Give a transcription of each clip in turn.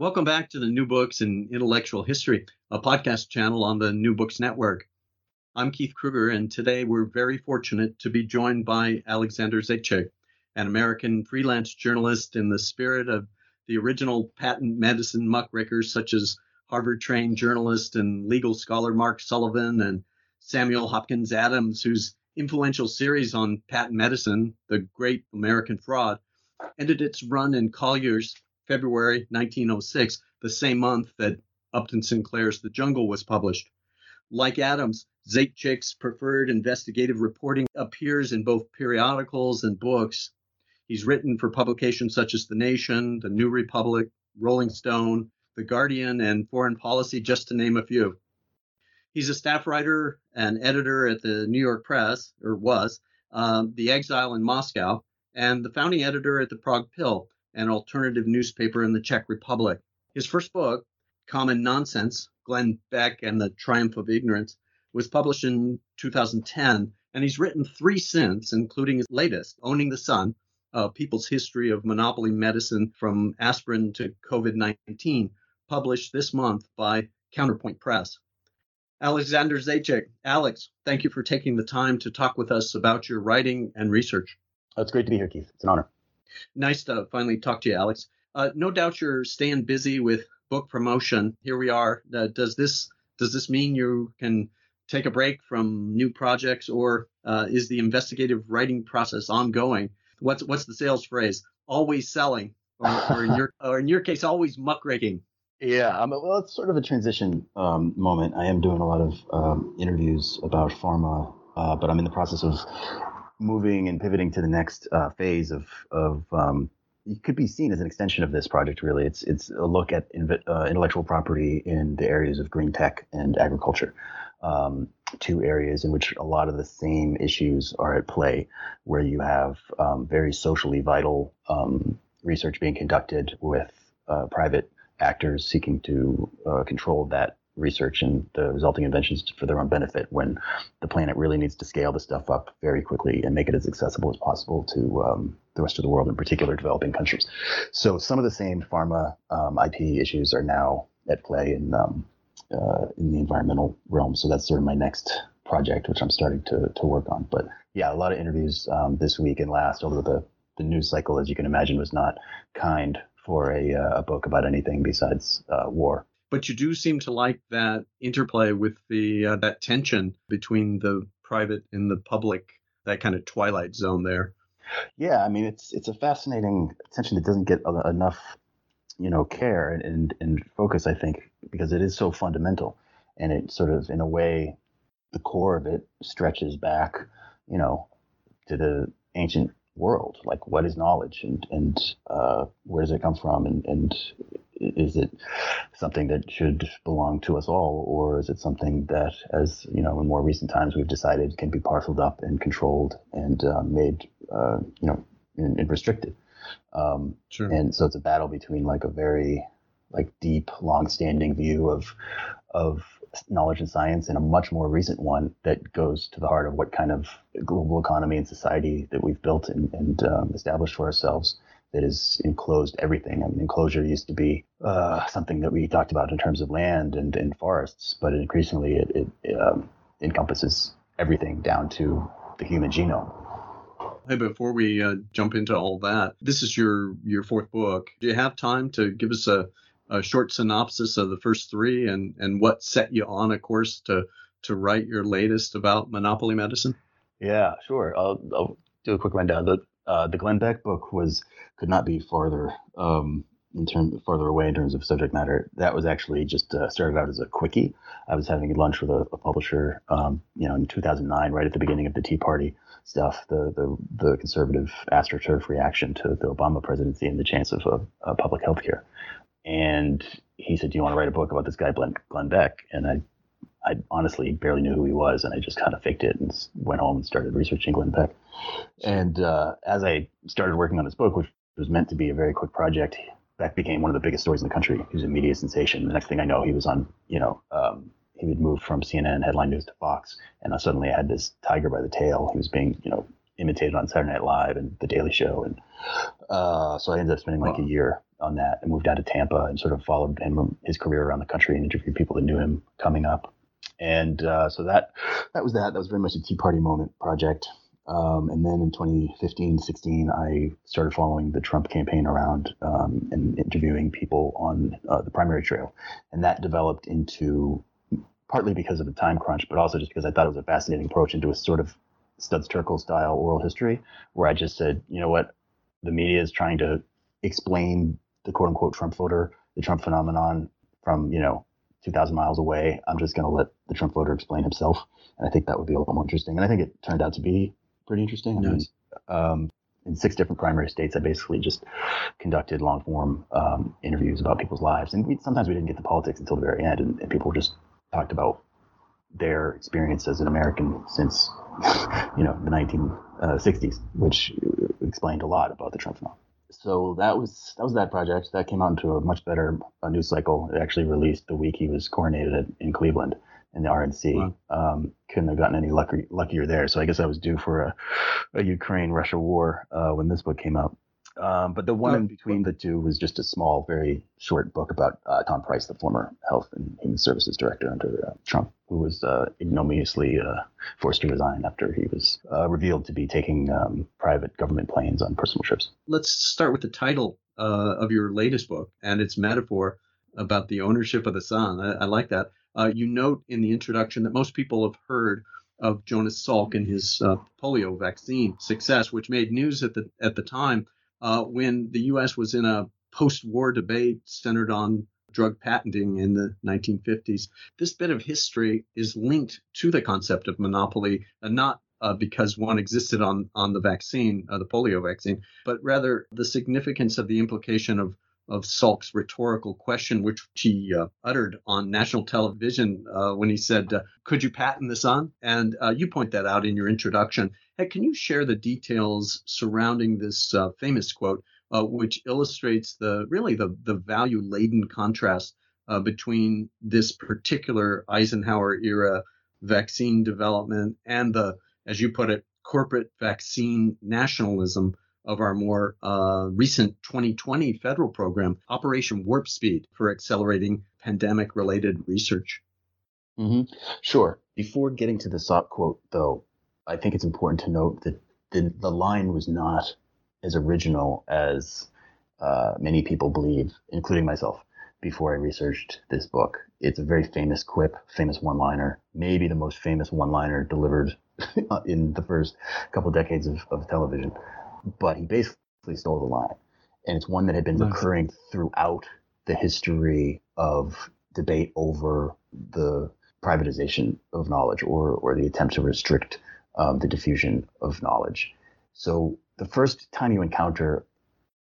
Welcome back to the New Books in Intellectual History, a podcast channel on the New Books Network. I'm Keith Kruger, and today we're very fortunate to be joined by Alexander Zaitchik, an American freelance journalist in the spirit of the original patent medicine muckrakers such as Harvard trained journalist and legal scholar Mark Sullivan and Samuel Hopkins Adams, whose influential series on patent medicine, The Great American Fraud, ended its run in Collier's February 1906, the same month that Upton Sinclair's The Jungle was published. Like Adams, Zaitchik's preferred investigative reporting appears in both periodicals and books. He's written for publications such as The Nation, The New Republic, Rolling Stone, The Guardian, and Foreign Policy, just to name a few. He's a staff writer and editor at the New York Press, or was, um, The Exile in Moscow, and the founding editor at the Prague Pill, an alternative newspaper in the Czech Republic. His first book, Common Nonsense Glenn Beck and the Triumph of Ignorance, was published in 2010, and he's written three since, including his latest, Owning the Sun, a People's History of Monopoly Medicine from Aspirin to COVID 19, published this month by Counterpoint Press. Alexander Zaitchik. Alex, thank you for taking the time to talk with us about your writing and research. Oh, it's great to be here, Keith. It's an honor. Nice to finally talk to you, Alex. Uh, no doubt you're staying busy with book promotion. Here we are. Uh, does this does this mean you can take a break from new projects, or uh, is the investigative writing process ongoing? What's what's the sales phrase? Always selling, or, or in your or in your case, always muckraking. Yeah, um, well, it's sort of a transition um, moment. I am doing a lot of um, interviews about pharma, uh, but I'm in the process of moving and pivoting to the next uh, phase of of um, it could be seen as an extension of this project. Really, it's it's a look at inv- uh, intellectual property in the areas of green tech and agriculture, um, two areas in which a lot of the same issues are at play, where you have um, very socially vital um, research being conducted with uh, private actors seeking to uh, control that research and the resulting inventions for their own benefit when the planet really needs to scale this stuff up very quickly and make it as accessible as possible to um, the rest of the world, in particular developing countries. So some of the same pharma um, IP issues are now at play in um, uh, in the environmental realm. So that's sort of my next project, which I'm starting to to work on. But yeah, a lot of interviews um, this week and last, although the the news cycle, as you can imagine, was not kind for a, uh, a book about anything besides uh, war but you do seem to like that interplay with the uh, that tension between the private and the public that kind of twilight zone there. Yeah i mean it's it's a fascinating tension that doesn't get enough you know care and, and, and focus i think because it is so fundamental. And it sort of in a way the core of it stretches back you know to the ancient world like what is knowledge and and uh, where does it come from and and is it something that should belong to us all, or is it something that, as you know, in more recent times we've decided can be parceled up and controlled and uh, made, uh, you know, and, and restricted? Um, sure. And so it's a battle between like a very like deep, long-standing view of of knowledge and science and a much more recent one that goes to the heart of what kind of global economy and society that we've built and, and um, established for ourselves that has enclosed everything. I mean, enclosure used to be uh, something that we talked about in terms of land and, and forests, but increasingly it, it um, encompasses everything down to the human genome. Hey, before we uh, jump into all that, this is your your fourth book. Do you have time to give us a, a short synopsis of the first three and and what set you on a course to to write your latest about monopoly medicine? Yeah, sure. I'll, I'll do a quick rundown. The uh, the Glenn Beck book was could not be farther um, in terms farther away in terms of subject matter. That was actually just uh, started out as a quickie. I was having lunch with a, a publisher, um, you know, in 2009, right at the beginning of the Tea Party stuff, the the, the conservative astroturf reaction to the Obama presidency and the chance of a, public health care. And he said, "Do you want to write a book about this guy, Glenn, Glenn Beck?" And I I honestly barely knew who he was, and I just kind of faked it and went home and started researching Glenn Beck. And uh, as I started working on this book, which was meant to be a very quick project, Beck became one of the biggest stories in the country. He was a media sensation. The next thing I know, he was on, you know, um, he would move from CNN headline news to Fox, and suddenly I had this tiger by the tail. He was being, you know, imitated on Saturday Night Live and The Daily Show, and uh, so I ended up spending like wow. a year on that and moved down to Tampa and sort of followed him his career around the country and interviewed people that knew him coming up and uh, so that that was that. That was very much a Tea Party moment project. Um, and then in 2015, 16, I started following the Trump campaign around um, and interviewing people on uh, the primary trail, and that developed into partly because of the time crunch, but also just because I thought it was a fascinating approach into a sort of Studs Terkel style oral history, where I just said, you know what, the media is trying to explain the quote unquote Trump voter, the Trump phenomenon from you know 2,000 miles away. I'm just going to let the Trump voter explain himself. And I think that would be a little more interesting. And I think it turned out to be pretty interesting. I mean, um, in six different primary states, I basically just conducted long form um, interviews about people's lives. And we, sometimes we didn't get to politics until the very end, and, and people just talked about their experience as an American since, you know, the 1960s, uh, which explained a lot about the Trump phenomenon so that was that was that project. That came out into a much better a news cycle. It actually released the week he was coronated in Cleveland in the RNC. Wow. Um, couldn't have gotten any lucky, luckier there. So I guess I was due for a, a Ukraine Russia war uh, when this book came out. Um, but the one in between the two was just a small, very short book about uh, Tom Price, the former Health and Human Services Director under uh, Trump, who was uh, ignominiously uh, forced to resign after he was uh, revealed to be taking um, private government planes on personal trips. Let's start with the title uh, of your latest book and its metaphor about the ownership of the sun. I, I like that. you note in the introduction that most people have heard of Jonas Salk and his polio vaccine success, which made news at the at the time uh, when the U.S. was in a post-war debate centered on drug patenting in the 1950s. This bit of history is linked to the concept of monopoly, and not uh, because one existed on on the vaccine, uh, the polio vaccine, but rather the significance of the implication of of Salk's rhetorical question, which he uh, uttered on national television uh, when he said, uh, Could you patent the sun? And uh, you point that out in your introduction. Hey, can you share the details surrounding this uh, famous quote, uh, which illustrates the really the, the value laden contrast between this particular Eisenhower era vaccine development and the, as you put it, corporate vaccine nationalism of our more uh, recent 2020 federal program, Operation Warp Speed, for accelerating pandemic related research. Mm-hmm. Sure. Before getting to the Salk quote, though, I think it's important to note that the, the line was not as original as uh, many people believe, including myself, before I researched this book. It's a very famous quip, famous one liner, maybe the most famous one liner delivered in the first couple decades of, of television but he basically stole the line. And it's one that had been nice. recurring throughout the history of debate over the privatization of knowledge or, or the attempt to restrict um, the diffusion of knowledge. So the first time you encounter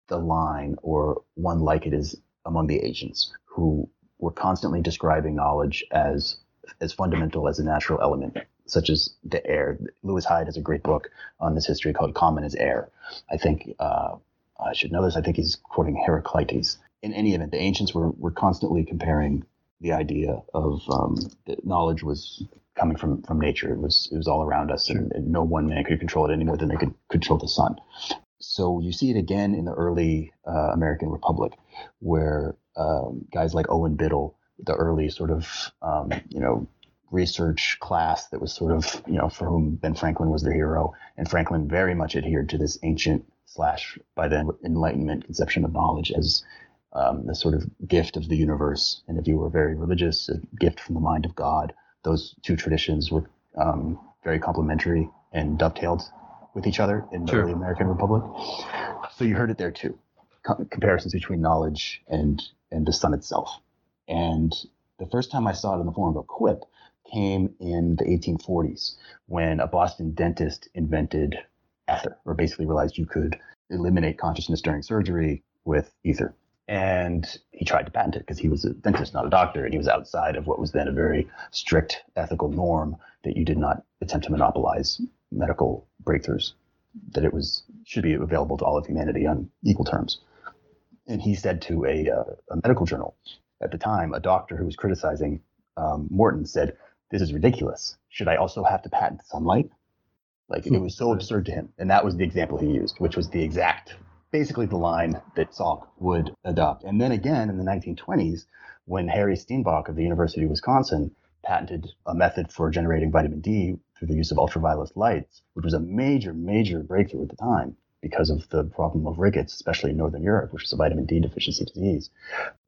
the line or one like it is among the ancients who were constantly describing knowledge as as fundamental as a natural element such as the air. Lewis Hyde has a great book on this history called Common as Air. I think uh, I should know this. I think he's quoting Heraclitus. In any event, the ancients were, were constantly comparing the idea of um, that knowledge was coming from, from nature. It was it was all around us, and, and, no one man could control it any more than they could control the sun. So you see it again in the early uh, American Republic, where um, guys like Owen Biddle, the early sort of um, you know research class that was sort of, you know, for whom Ben Franklin was their hero. And Franklin very much adhered to this ancient slash, by then, Enlightenment conception of knowledge as um, the sort of gift of the universe. And if you were very religious, a gift from the mind of God. Those two traditions were um, very complementary and dovetailed with each other in the Sure. early American Republic. So you heard it there too. Co- comparisons between knowledge and and the sun itself. And the first time I saw it in the form of a quip came in the 1840s when a Boston dentist invented ether, or basically realized you could eliminate consciousness during surgery with ether. And he tried to patent it because he was a dentist, not a doctor, and he was outside of what was then a very strict ethical norm that you did not attempt to monopolize medical breakthroughs, that it was should be available to all of humanity on equal terms. And he said to a, uh, a medical journal at the time, a doctor who was criticizing um, Morton said, "This is ridiculous. Should I also have to patent sunlight?" Like it hmm, was so absurd to him, and that was the example he used, which was the exact, basically the line that Salk would adopt. And then again in the 1920s, when Harry Steenbock of the University of Wisconsin patented a method for generating vitamin D through the use of ultraviolet lights, which was a major, major breakthrough at the time because of the problem of rickets, especially in Northern Europe, which is a vitamin D deficiency disease.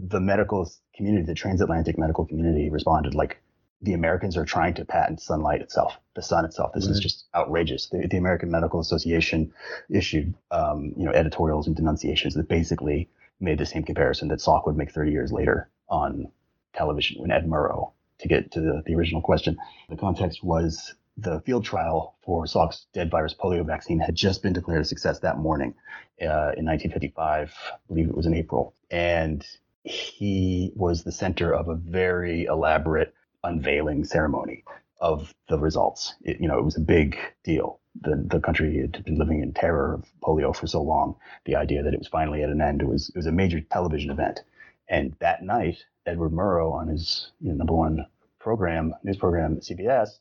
The medical community, the transatlantic medical community, responded like, the Americans are trying to patent sunlight itself, the sun itself. This is just outrageous. The, the American Medical Association issued, um, you know, editorials and denunciations that basically made the same comparison that Salk would make 30 years later on television when Ed Murrow, to get to the, the original question, the context was the field trial for Salk's dead virus polio vaccine had just been declared a success that morning uh, in 1955. I believe it was in April. And he was the center of a very elaborate unveiling ceremony of the results. It, you know, it was a big deal. The, the country had been living in terror of polio for so long. The idea that it was finally at an end was it was a major television event. And that night, Edward Murrow on his you know, number one program, news program, CBS,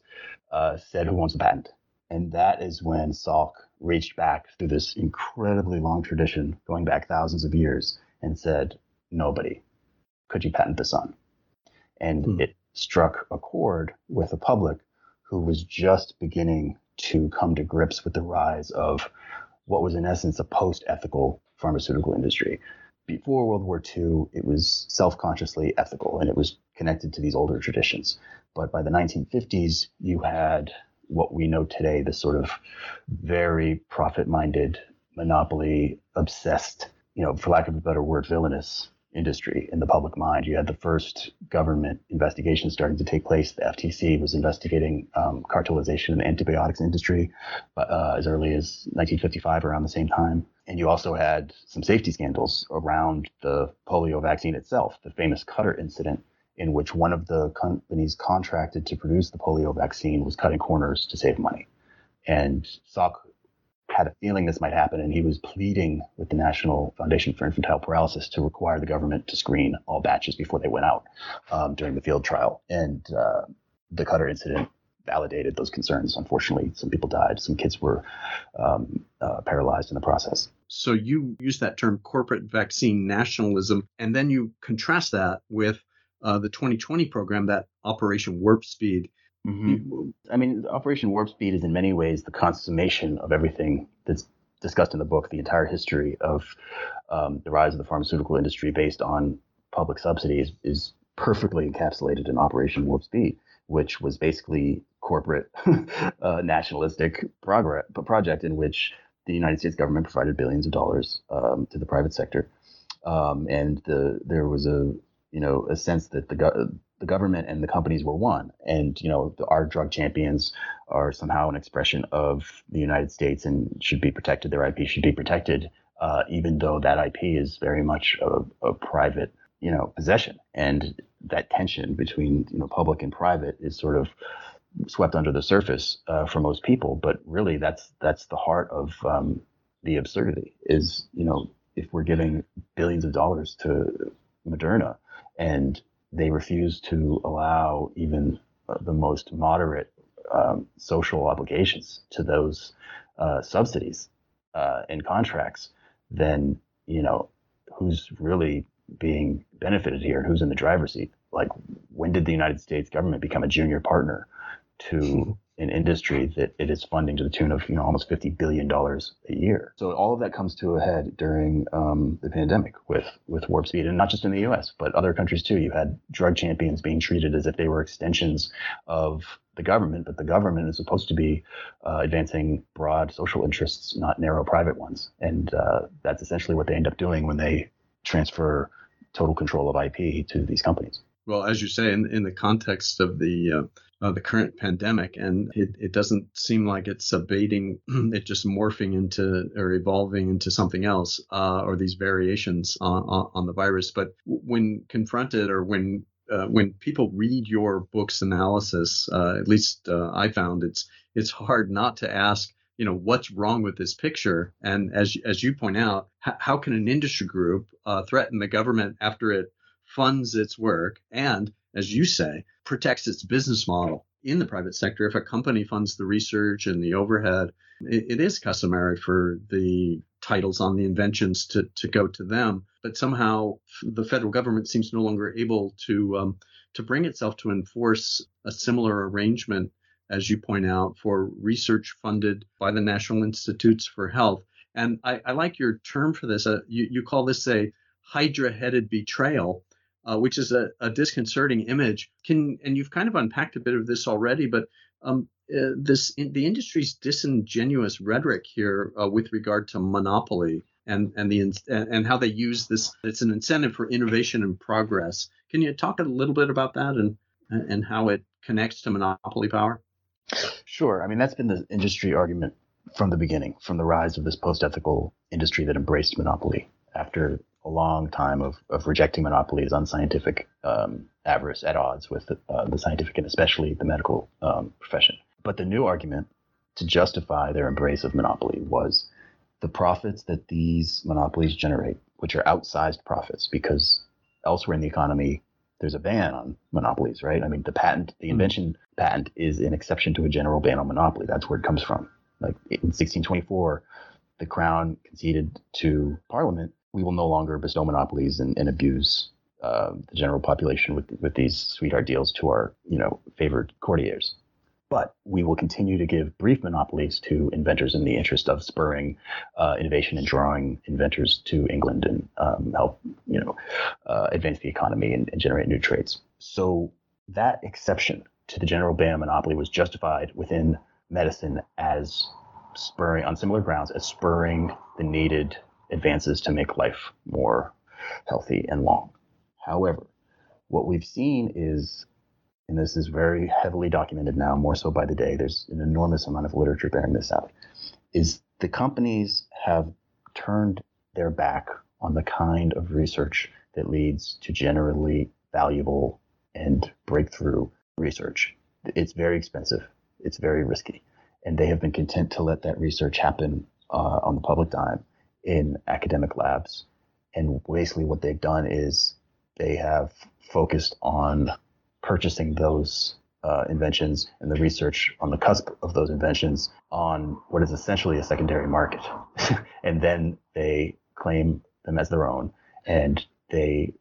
uh, said, "Who wants a patent?" And that is when Salk reached back through this incredibly long tradition, going back thousands of years, and said, "Nobody. Could you patent the sun?" And Hmm. it struck a chord with the public who was just beginning to come to grips with the rise of what was in essence a post-ethical pharmaceutical industry. Before World War II, it was self-consciously ethical and it was connected to these older traditions. But by the 1950s, you had what we know today, this sort of very profit-minded, monopoly obsessed, you know, for lack of a better word, villainous industry in the public mind. You had the first government investigation starting to take place. The FTC was investigating um, cartelization in the antibiotics industry uh, as early as 1955, around the same time. And you also had some safety scandals around the polio vaccine itself, the famous Cutter incident, in which one of the companies contracted to produce the polio vaccine was cutting corners to save money. And Salk had a feeling this might happen, and he was pleading with the National Foundation for Infantile Paralysis to require the government to screen all batches before they went out um, during the field trial. And uh, the Cutter incident validated those concerns. Unfortunately, some people died. Some kids were um, uh, paralyzed in the process. So you use that term corporate vaccine nationalism, and then you contrast that with uh, the 2020 program, that Operation Warp Speed. Mm-hmm. I mean, Operation Warp Speed is in many ways the consummation of everything that's discussed in the book, the entire history of um, the rise of the pharmaceutical industry based on public subsidies is perfectly encapsulated in Operation Warp Speed, which was basically corporate uh, nationalistic progress, project in which the United States government provided billions of dollars um, to the private sector, um, and the, there was a you know a sense that the the government and the companies were one, and you know our drug champions are somehow an expression of the United States and should be protected. Their IP should be protected, uh, even though that IP is very much a, a private you know possession, and that tension between you know public and private is sort of swept under the surface uh, for most people. But really, that's that's the heart of um, the absurdity. Is you know if we're giving billions of dollars to Moderna and they refuse to allow even uh, the most moderate um, social obligations to those uh, subsidies uh, and contracts, then you know who's really being benefited here, and who's in the driver's seat. Like, when did the United States government become a junior partner to an industry that it is funding to the tune of you know almost fifty billion dollars a year. So all of that comes to a head during um, the pandemic with with warp speed, and not just in the U.S. but other countries too. You had drug champions being treated as if they were extensions of the government, but the government is supposed to be uh, advancing broad social interests, not narrow private ones, and uh, that's essentially what they end up doing when they transfer total control of IP to these companies. Well, as you say, in, in the context of the uh, uh, the current pandemic, and it, it doesn't seem like it's abating, it just morphing into or evolving into something else, uh, or these variations on, on, the virus. But when confronted or when uh, when people read your book's analysis, uh, at least uh, I found it's it's hard not to ask, you know, what's wrong with this picture? And as as you point out, h- how can an industry group uh, threaten the government after it funds its work and, as you say, protects its business model in the private sector. If a company funds the research and the overhead, it, it is customary for the titles on the inventions to, to go to them. But somehow the federal government seems no longer able to um, to bring itself to enforce a similar arrangement, as you point out, for research funded by the National Institutes for Health. And I, I like your term for this. Uh, you, you call this a hydra-headed betrayal uh, which is a, a, disconcerting image. Can and you've kind of unpacked a bit of this already, but um, uh, this in, the industry's disingenuous rhetoric here uh, with regard to monopoly and and the and how they use this. It's an incentive for innovation and progress. Can you talk a little bit about that and and how it connects to monopoly power? Sure. I mean that's been the industry argument from the beginning, from the rise of this post-ethical industry that embraced monopoly after a long time of, of rejecting monopolies unscientific um, avarice at odds with the, uh, the, scientific and especially the medical um, profession. But the new argument to justify their embrace of monopoly was the profits that these monopolies generate, which are outsized profits, because elsewhere in the economy, there's a ban on monopolies, right? I mean, the patent, the hmm. invention mm-hmm. patent is an exception to a general ban on monopoly. That's where it comes from. Like in 1624, the crown conceded to Parliament we will no longer bestow monopolies and, and abuse uh, the general population with with these sweetheart deals to our you know favored courtiers. But we will continue to give brief monopolies to inventors in the interest of spurring uh, innovation and drawing inventors to England and um, help you know uh, advance the economy and, and generate new trades. So that exception to the general ban on monopoly was justified within medicine as spurring on similar grounds as spurring the needed advances to make life more healthy and long. However, what we've seen is, and this is very heavily documented now, more so by the day, there's an enormous amount of literature bearing this out, is the companies have turned their back on the kind of research that leads to generally valuable and breakthrough research. It's very expensive. It's very risky. And they have been content to let that research happen uh, on the public dime in academic labs. And basically, what they've done is they have focused on purchasing those uh, inventions and the research on the cusp of those inventions on what is essentially a secondary market. and then they claim them as their own and they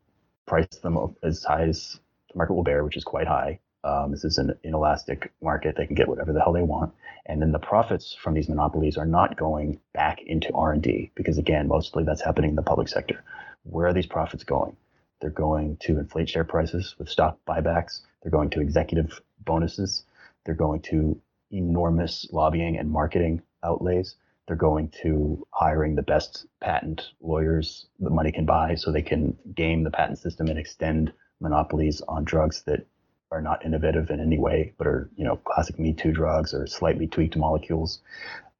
price them as high as the market will bear, which is quite high. Um, this is an inelastic market; they can get whatever the hell they want, and then the profits from these monopolies are not going back into R&D because, again, mostly that's happening in the public sector. Where are these profits going? They're going to inflate share prices with stock buybacks. They're going to executive bonuses. They're going to enormous lobbying and marketing outlays. They're going to hiring the best patent lawyers that money can buy so they can game the patent system and extend monopolies on drugs that are not innovative in any way, but are you know classic Me Too drugs or slightly tweaked molecules.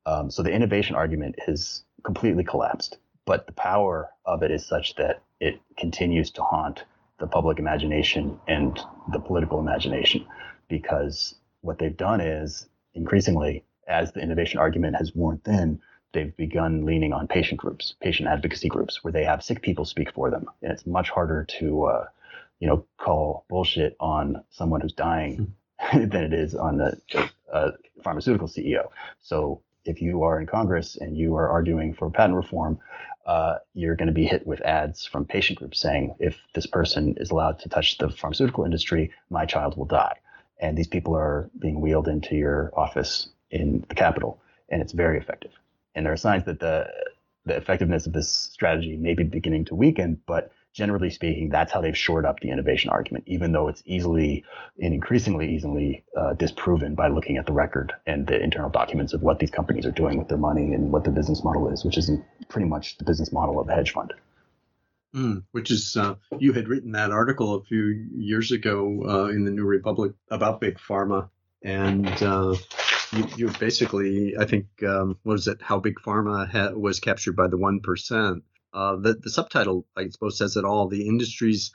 Um, so the innovation argument has completely collapsed, but the power of it is such that it continues to haunt the public imagination and the political imagination, because what they've done is increasingly, as the innovation argument has worn thin, they've begun leaning on patient groups, patient advocacy groups, where they have sick people speak for them, and it's much harder to uh, you know, call bullshit on someone who's dying hmm. than it is on the, pharmaceutical CEO. So if you are in Congress and you are arguing for patent reform, uh, you're going to be hit with ads from patient groups saying, if this person is allowed to touch the pharmaceutical industry, my child will die. And these people are being wheeled into your office in the Capitol, and it's very effective. And there are signs that the the effectiveness of this strategy may be beginning to weaken, but generally speaking, that's how they've shored up the innovation argument, even though it's easily and increasingly easily uh, disproven by looking at the record and the internal documents of what these companies are doing with their money and what their business model is, which is pretty much the business model of a hedge fund. Mm, which is, uh, you had written that article a few years ago uh, in the New Republic about big pharma. And uh, you, you, basically, I think, um, was it, how big pharma ha- was captured by the 1%. Uh, the, the subtitle, I suppose, says it all. The industry's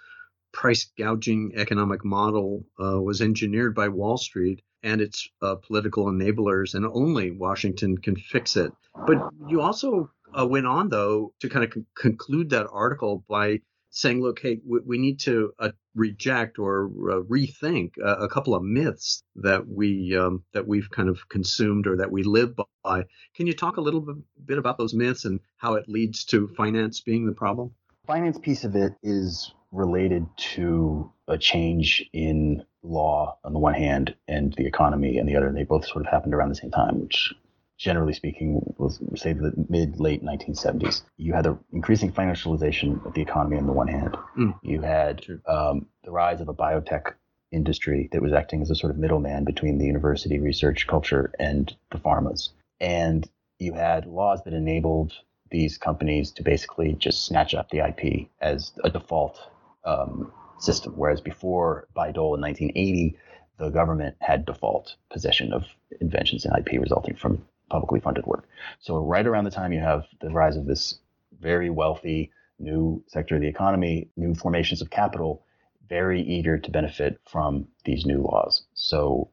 price gouging economic model uh, was engineered by Wall Street and its uh, political enablers, and only Washington can fix it. But you also uh, went on, though, to kind of con- conclude that article by saying, look, hey, we, we need to uh, reject or uh, rethink a, couple of myths that we um, that we've kind of consumed or that we live by. Can you talk a little bit about those myths and how it leads to finance being the problem? Finance piece of it is related to a change in law on the one hand and the economy on the other. And they both sort of happened around the same time, which generally speaking, was say the mid late 1970s. You had the increasing financialization of the economy on the one hand. Mm. You had um, the rise of a biotech industry that was acting as a sort of middleman between the university research culture and the pharmas. And you had laws that enabled these companies to basically just snatch up the IP as a default um, system. Whereas before Bayh-Dole in 1980, the government had default possession of inventions and IP resulting from publicly funded work. So right around the time you have the rise of this very wealthy new sector of the economy, new formations of capital, very eager to benefit from these new laws. So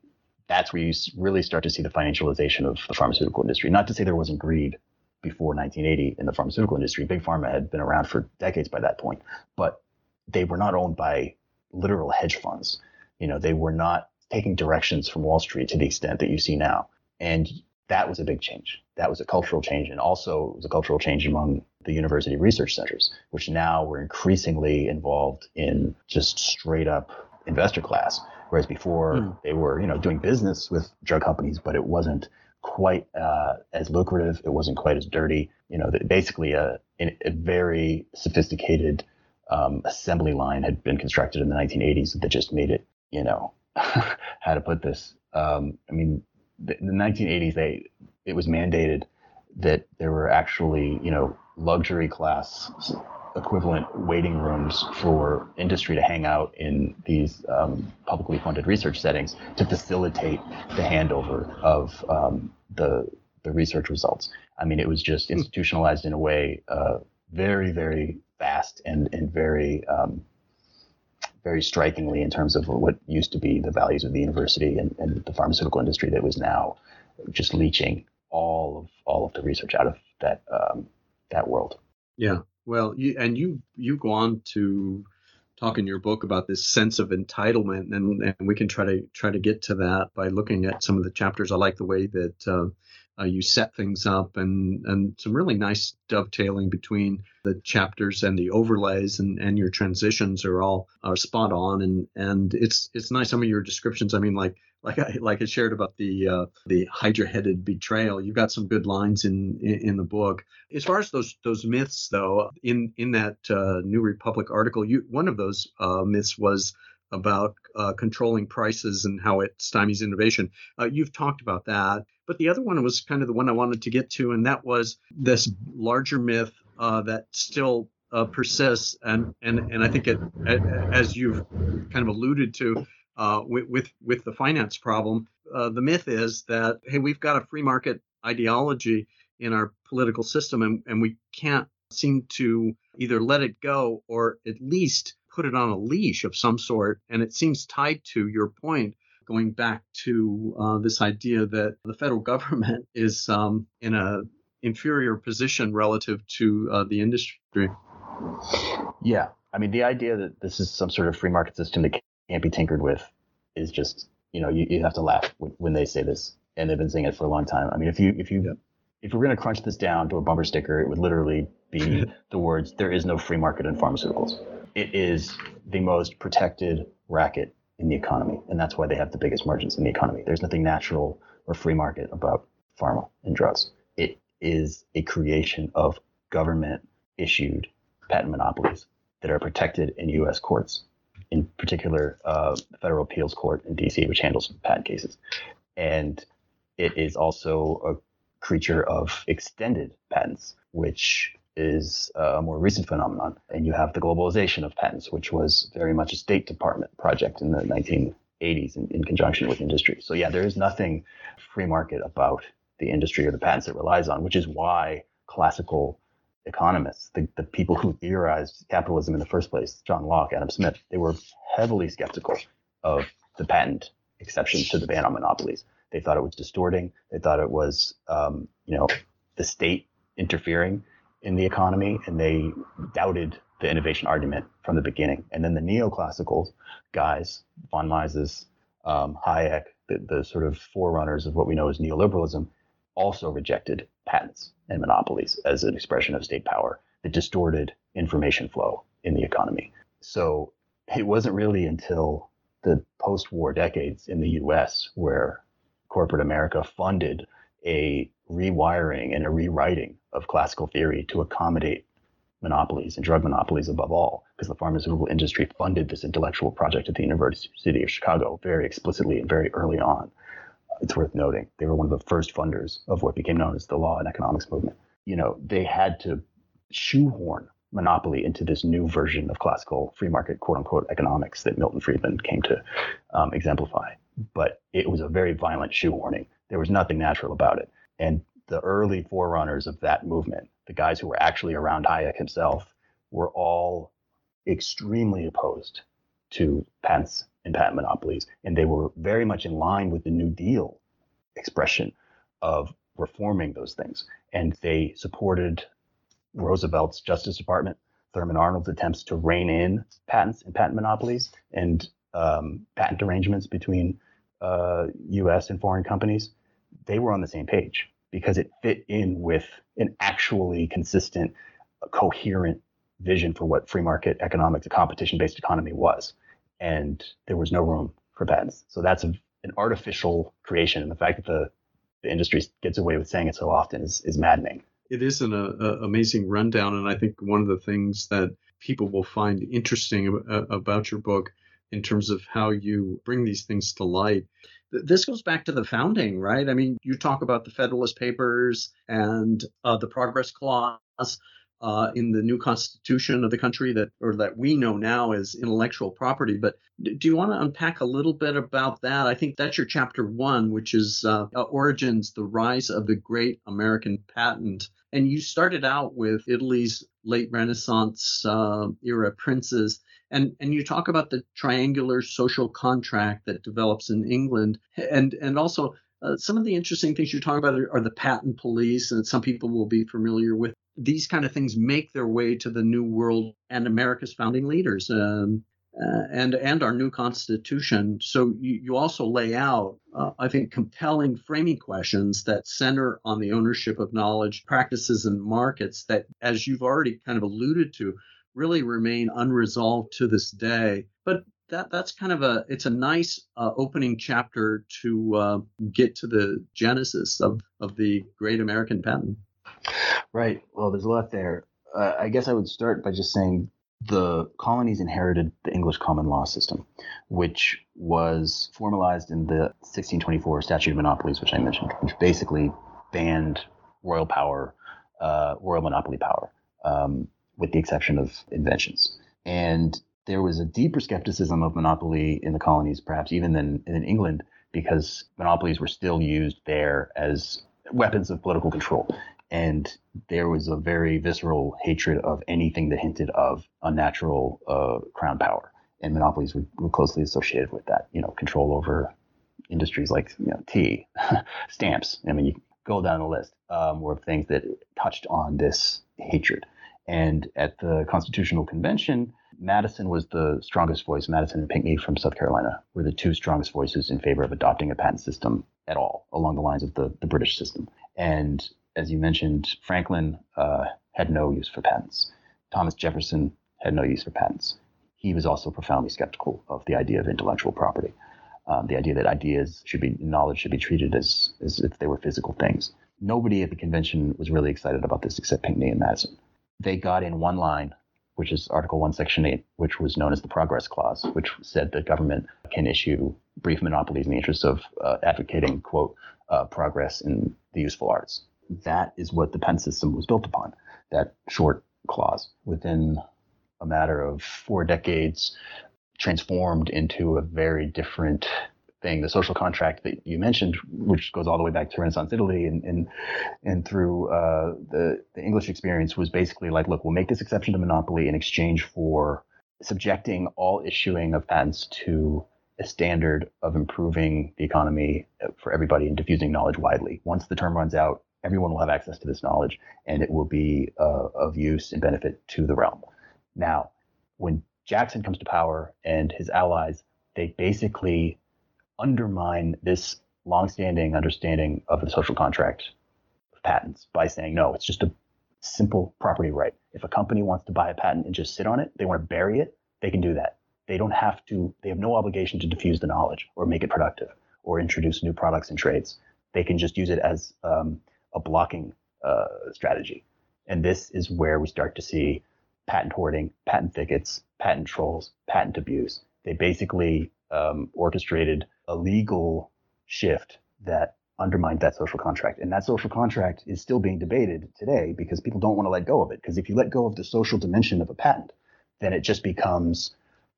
that's where you really start to see the financialization of the pharmaceutical industry. Not to say there wasn't greed before 1980 in the pharmaceutical industry. Big pharma had been around for decades by that point, but they were not owned by literal hedge funds. You know, they were not taking directions from Wall Street to the extent that you see now. And that was a big change. That was a cultural change. And also it was a cultural change among the university research centers, which now were increasingly involved in just straight up investor class. Whereas before mm. they were, you know, doing business with drug companies, but it wasn't quite uh, as lucrative. It wasn't quite as dirty. You know, basically a, a very sophisticated um, assembly line had been constructed in the 1980s that just made it, you know, how to put this. Um, I mean, in the 1980s, they it was mandated that there were actually, you know, luxury class equivalent waiting rooms for industry to hang out in these um, publicly funded research settings to facilitate the handover of um, the the research results. I mean, it was just institutionalized in a way uh, very, very fast and and very um, very strikingly in terms of what used to be the values of the university and, and the pharmaceutical industry that was now just leeching all of all of the research out of that um, that world. Yeah, well, you, and you you go on to talk in your book about this sense of entitlement, and, and we can try to try to get to that by looking at some of the chapters. I like the way that uh, uh, you set things up and and some really nice dovetailing between the chapters and the overlays and, and your transitions are all are spot on and and it's it's nice some of your descriptions I mean like like I like I shared about the uh, the hydra headed betrayal you've got some good lines in, in, in the book as far as those those myths though in in that uh, New Republic article you one of those uh, myths was about uh, controlling prices and how it stymies innovation. Uh, you've talked about that. But the other one was kind of the one I wanted to get to, and that was this larger myth uh, that still uh, persists. And, and, and I think it, as you've kind of alluded to uh, with, with, with, the finance problem, uh, the myth is that, hey, we've got a free market ideology in our political system, and, and we can't seem to either let it go or at least put it on a leash of some sort. And it seems tied to your point, going back to uh, this idea that the federal government is um, in a inferior position relative to uh, the industry. Yeah, I mean the idea that this is some sort of free market system that can't be tinkered with is just you know you, you have to laugh when, when they say this, and they've been saying it for a long time. I mean if you if you if we're going to crunch this down to a bumper sticker, it would literally be the words, there is no free market in pharmaceuticals. It is the most protected racket in the economy. And that's why they have the biggest margins in the economy. There's nothing natural or free market about pharma and drugs. It is a creation of government issued patent monopolies that are protected in U.S. courts, in particular, uh, the Federal Appeals Court in D.C., which handles patent cases. And it is also a creature of extended patents, which is a more recent phenomenon. And you have the globalization of patents, which was very much a State Department project in the 1980s in, in conjunction with industry. So, yeah, there is nothing free market about the industry or the patents it relies on, which is why classical economists, the, the people who theorized capitalism in the first place, John Locke, Adam Smith, they were heavily skeptical of the patent exception to the ban on monopolies. They thought it was distorting. They thought it was, um, you know, the state interfering in the economy, and they doubted the innovation argument from the beginning. And then the neoclassical guys, von Mises, um, Hayek, the, the sort of forerunners of what we know as neoliberalism, also rejected patents and monopolies as an expression of state power that distorted information flow in the economy. So it wasn't really until the post war decades in the US where corporate America funded a rewiring and a rewriting of classical theory to accommodate monopolies and drug monopolies above all, because the pharmaceutical industry funded this intellectual project at the University of Chicago very explicitly and very early on. It's worth noting they were one of the first funders of what became known as the law and economics movement. You know, they had to shoehorn monopoly into this new version of classical free market, quote unquote, economics that Milton Friedman came to um, exemplify. But it was a very violent shoehorning. There was nothing natural about it. And the early forerunners of that movement, the guys who were actually around Hayek himself, were all extremely opposed to patents and patent monopolies. And they were very much in line with the New Deal expression of reforming those things. And they supported Roosevelt's Justice Department, Thurman Arnold's attempts to rein in patents and patent monopolies and um, patent arrangements between uh, U.S. and foreign companies. They were on the same page because it fit in with an actually consistent, coherent vision for what free market economics, a competition based economy was. And there was no room for patents. So that's a, an artificial creation. And the fact that the, the industry gets away with saying it so often is, is maddening. It is an amazing rundown. And I think one of the things that people will find interesting about your book in terms of how you bring these things to light this goes back to the founding, right? I mean, you talk about the Federalist Papers and uh, the Progress Clause uh, in the new Constitution of the country that, or that we know now as intellectual property. But do you want to unpack a little bit about that? I think that's your chapter one, which is uh, Origins: The Rise of the Great American Patent. And you started out with Italy's late Renaissance uh, era princes and and you talk about the triangular social contract that develops in England, and and also uh, some of the interesting things you talk about are, are, the patent police, and some people will be familiar with these kind of things. Make their way to the New World and America's founding leaders. Um, uh, and and our new constitution. So you, you also lay out, uh, I think, compelling framing questions that center on the ownership of knowledge, practices, and markets that, as you've already kind of alluded to, really remain unresolved to this day. But that that's kind of a it's a nice uh, opening chapter to uh, get to the genesis of of the Great American Patent. Right. Well, there's a lot there. Uh, I guess I would start by just saying the colonies inherited the English common law system, which was formalized in the 1624 Statute of Monopolies, which I mentioned, which basically banned royal power, uh, royal monopoly power. Um, with the exception of inventions. And there was a deeper skepticism of monopoly in the colonies, perhaps even than in England, because monopolies were still used there as weapons of political control. And there was a very visceral hatred of anything that hinted of unnatural uh, crown power. And monopolies were, closely associated with that, you know, control over industries like you know, tea, stamps. I mean, you go down the list um, were things that touched on this hatred. And at the Constitutional Convention, Madison was the strongest voice. Madison and Pinckney from South Carolina were the two strongest voices in favor of adopting a patent system at all, along the lines of the, the British system. And as you mentioned, Franklin uh, had no use for patents. Thomas Jefferson had no use for patents. He was also profoundly skeptical of the idea of intellectual property, um, the idea that ideas should be, knowledge should be treated as, as if they were physical things. Nobody at the convention was really excited about this except Pinckney and Madison. They got in one line, which is Article 1, Section 8, which was known as the Progress Clause, which said the government can issue brief monopolies in the interest of uh, advocating, quote, uh, progress in the useful arts. That is what the patent system was built upon, that short clause. Within a matter of four decades, transformed into a very different thing. The social contract that you mentioned, which goes all the way back to Renaissance Italy and and, and through uh, the, the English experience, was basically like, look, we'll make this exception to monopoly in exchange for subjecting all issuing of patents to a standard of improving the economy for everybody and diffusing knowledge widely. Once the term runs out, everyone will have access to this knowledge and it will be uh, of use and benefit to the realm. Now, when Jackson comes to power and his allies, they basically undermine this longstanding understanding of the social contract of patents by saying, no, it's just a simple property right. If a company wants to buy a patent and just sit on it, they want to bury it, they can do that. They don't have to, they have no obligation to diffuse the knowledge or make it productive or introduce new products and trades. They can just use it as um, a blocking uh, strategy. And this is where we start to see patent hoarding, patent thickets, patent trolls, patent abuse. They basically um, orchestrated a legal shift that undermined that social contract. And that social contract is still being debated today because people don't want to let go of it. Because if you let go of the social dimension of a patent, then it just becomes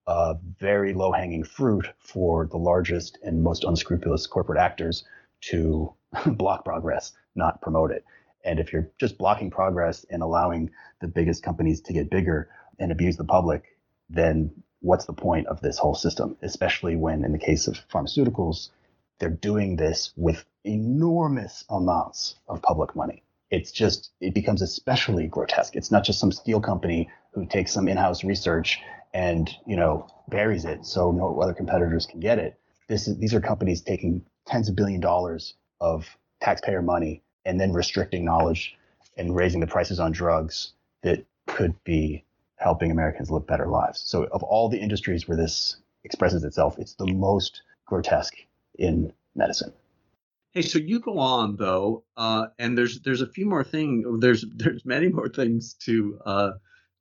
a very low hanging fruit for the largest and most unscrupulous corporate actors to block progress, not promote it. And if you're just blocking progress and allowing the biggest companies to get bigger and abuse the public, then what's the point of this whole system? Especially when, in the case of pharmaceuticals, they're doing this with enormous amounts of public money. It's just, it becomes especially grotesque. It's not just some steel company who takes some in-house research and, you know, buries it so no other competitors can get it. This is, these are companies taking tens of billion dollars of taxpayer money and then restricting knowledge and raising the prices on drugs that could be helping Americans live better lives. So, of all the industries where this expresses itself, it's the most grotesque in medicine. Hey, so you go on though, uh, and there's there's a few more things. There's there's many more things to uh,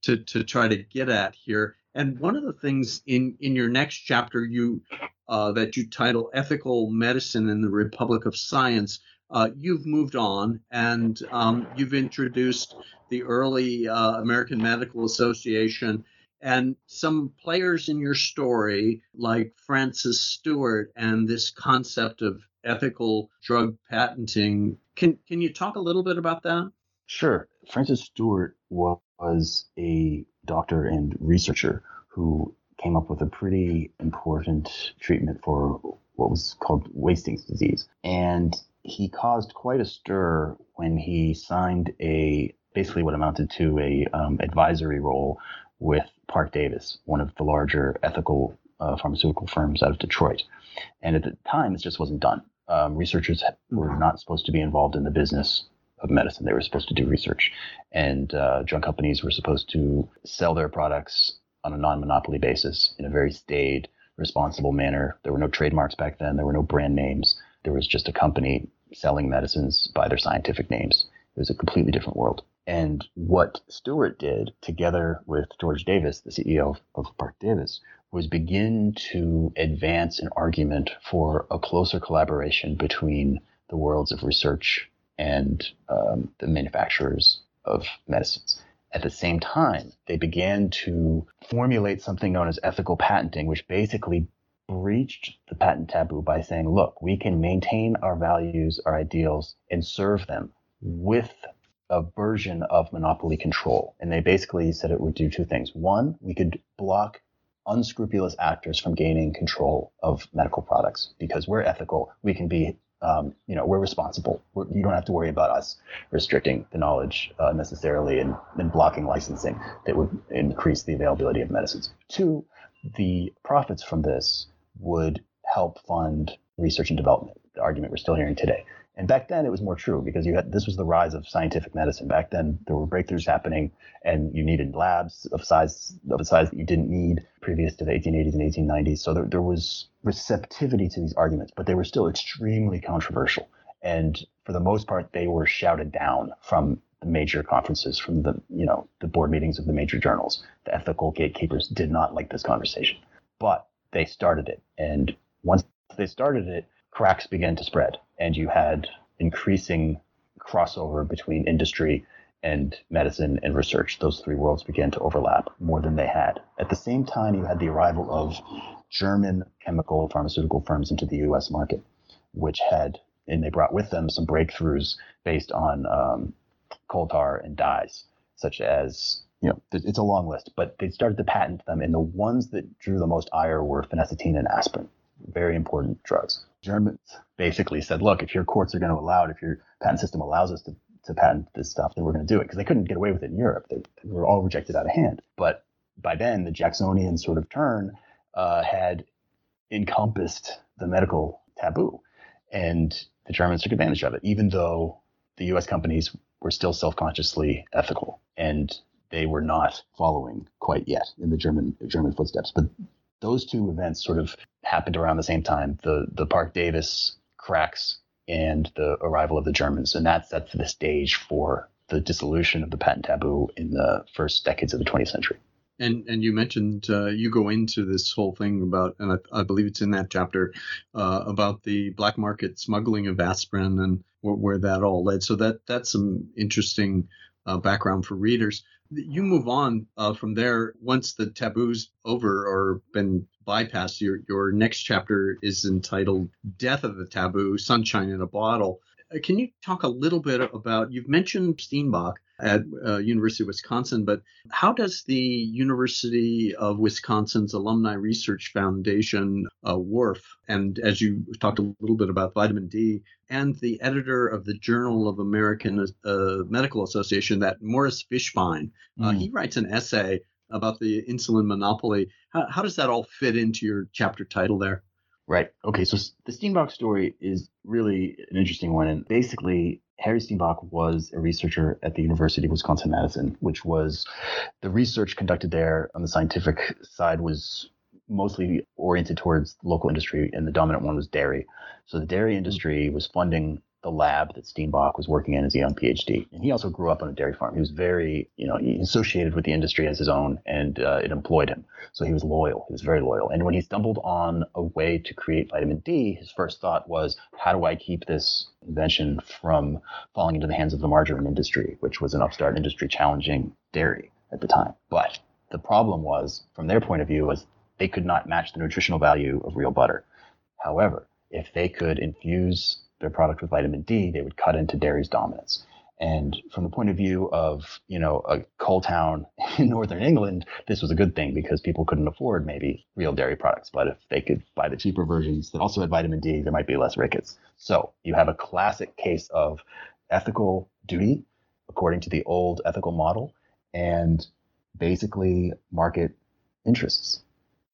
to to try to get at here. And one of the things in in your next chapter, you uh, that you title "Ethical Medicine in the Republic of Science," uh, you've moved on and um, you've introduced the early uh, American Medical Association and some players in your story, like Francis Stewart and this concept of ethical drug patenting. Can, can you talk a little bit about that? Sure. Francis Stewart was a doctor and researcher who came up with a pretty important treatment for what was called wasting disease. And he caused quite a stir when he signed a basically what amounted to a um, advisory role with Parke Davis, one of the larger ethical uh, pharmaceutical firms out of Detroit. And at the time, this just wasn't done. Um, researchers were not supposed to be involved in the business of medicine. They were supposed to do research, and uh, drug companies were supposed to sell their products on a non-monopoly basis in a very staid, responsible manner. There were no trademarks back then. There were no brand names. There was just a company selling medicines by their scientific names. It was a completely different world. And what Stewart did, together with George Davis, the CEO of, of Parke Davis, was begin to advance an argument for a closer collaboration between the worlds of research and um, the manufacturers of medicines. At the same time, they began to formulate something known as ethical patenting, which basically breached the patent taboo by saying, look, we can maintain our values, our ideals, and serve them with a version of monopoly control. And they basically said it would do two things. One, we could block unscrupulous actors from gaining control of medical products because we're ethical. We can be, um, you know, we're responsible. We're, you don't have to worry about us restricting the knowledge uh, necessarily and, and blocking licensing that would increase the availability of medicines. Two, the profits from this would help fund research and development, the argument we're still hearing today. And back then it was more true because you had this was the rise of scientific medicine. Back then there were breakthroughs happening and you needed labs of size of a size that you didn't need previous to the 1880s and 1890s. So there, there was receptivity to these arguments, but they were still extremely controversial. And for the most part, they were shouted down from the major conferences, from the you know the board meetings of the major journals. The ethical gatekeepers did not like this conversation, but they started it. And once they started it, cracks began to spread and you had increasing crossover between industry and medicine and research. Those three worlds began to overlap more than they had. At the same time, you had the arrival of German chemical pharmaceutical firms into the US market, which had, and they brought with them some breakthroughs based on um, coal tar and dyes, such as, you know, it's a long list, but they started to patent them. And the ones that drew the most ire were phenacetin and aspirin, very important drugs. Germans basically said, look, if your courts are going to allow it, if your patent system allows us to, to patent this stuff, then we're going to do it. Because they couldn't get away with it in Europe. They, they, were all rejected out of hand. But by then, the Jacksonian sort of turn uh, had encompassed the medical taboo. And the Germans took advantage of it, even though the US companies were still self consciously ethical. And they were not following quite yet in the German German footsteps. But those two events sort of happened around the same time the the Parke Davis cracks and the arrival of the Germans, and that sets the stage for the dissolution of the patent taboo in the first decades of the 20th century. And and you mentioned uh, you go into this whole thing about, and I, I believe it's in that chapter uh, about the black market smuggling of aspirin and where, where that all led. So that that's some interesting uh, background for readers you move on uh, from there once the taboo's over or been bypassed. Your your next chapter is entitled "Death of the Taboo: Sunshine in a Bottle." Uh, can you talk a little bit about? You've mentioned Steenbock, at uh, University of Wisconsin. But how does the University of Wisconsin's Alumni Research Foundation, uh, and as you talked a little bit about vitamin D, and the editor of the Journal of American uh, Medical Association, that Morris Fishbein, mm. he writes an essay about the insulin monopoly. How, how does that all fit into your chapter title there? Right. Okay. So the Steenbock story is really an interesting one. And basically, Harry Steenbock was a researcher at the University of Wisconsin Madison, which was the research conducted there on the scientific side was mostly oriented towards local industry, and the dominant one was dairy. So the dairy mm. industry was funding the lab that Steenbock was working in as a young PhD. And he also grew up on a dairy farm. He was very, you know, associated with the industry as his own, and uh, it employed him. So he was loyal. He was very loyal. And when he stumbled on a way to create vitamin D, his first thought was, how do I keep this invention from falling into the hands of the margarine industry, which was an upstart industry challenging dairy at the time. But the problem was, from their point of view, was they could not match the nutritional value of real butter. However, if they could infuse their product with vitamin D, they would cut into dairy's dominance. And from the point of view of, you know, a coal town in northern England, this was a good thing because people couldn't afford maybe real dairy products. But if they could buy the cheaper versions that also had vitamin D, there might be less rickets. So you have a classic case of ethical duty according to the old ethical model and basically market interests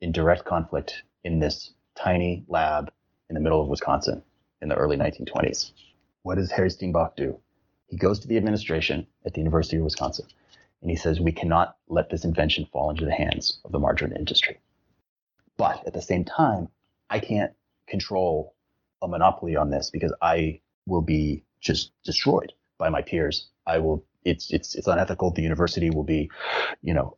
in direct conflict in this tiny lab in the middle of Wisconsin in the early 1920s. What does Harry Steenbock do? He goes to the administration at the University of Wisconsin and he says, We cannot let this invention fall into the hands of the margarine industry. But at the same time, I can't control a monopoly on this because I will be just destroyed by my peers. I will. It's it's it's unethical. The university will be, you know,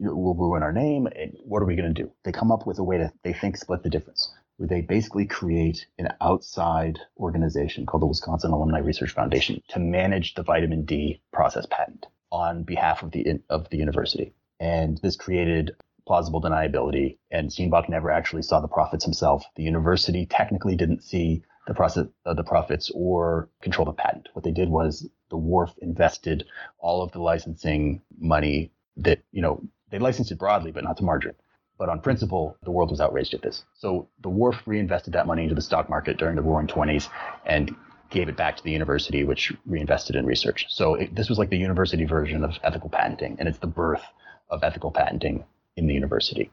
will ruin our name. And what are we going to do? They come up with a way to they think split the difference where they basically create an outside organization called the Wisconsin Alumni Research Foundation to manage the vitamin D process patent on behalf of the of the university. And this created plausible deniability. And Steenbock never actually saw the profits himself. The university technically didn't see the process uh, the profits or control the patent. What they did was the WARF invested all of the licensing money that you know they licensed it broadly, but not to margarine. But on principle, the world was outraged at this. So the WARF reinvested that money into the stock market during the roaring 20s and gave it back to the university, which reinvested in research. So it, this was like the university version of ethical patenting, and it's the birth of ethical patenting in the university.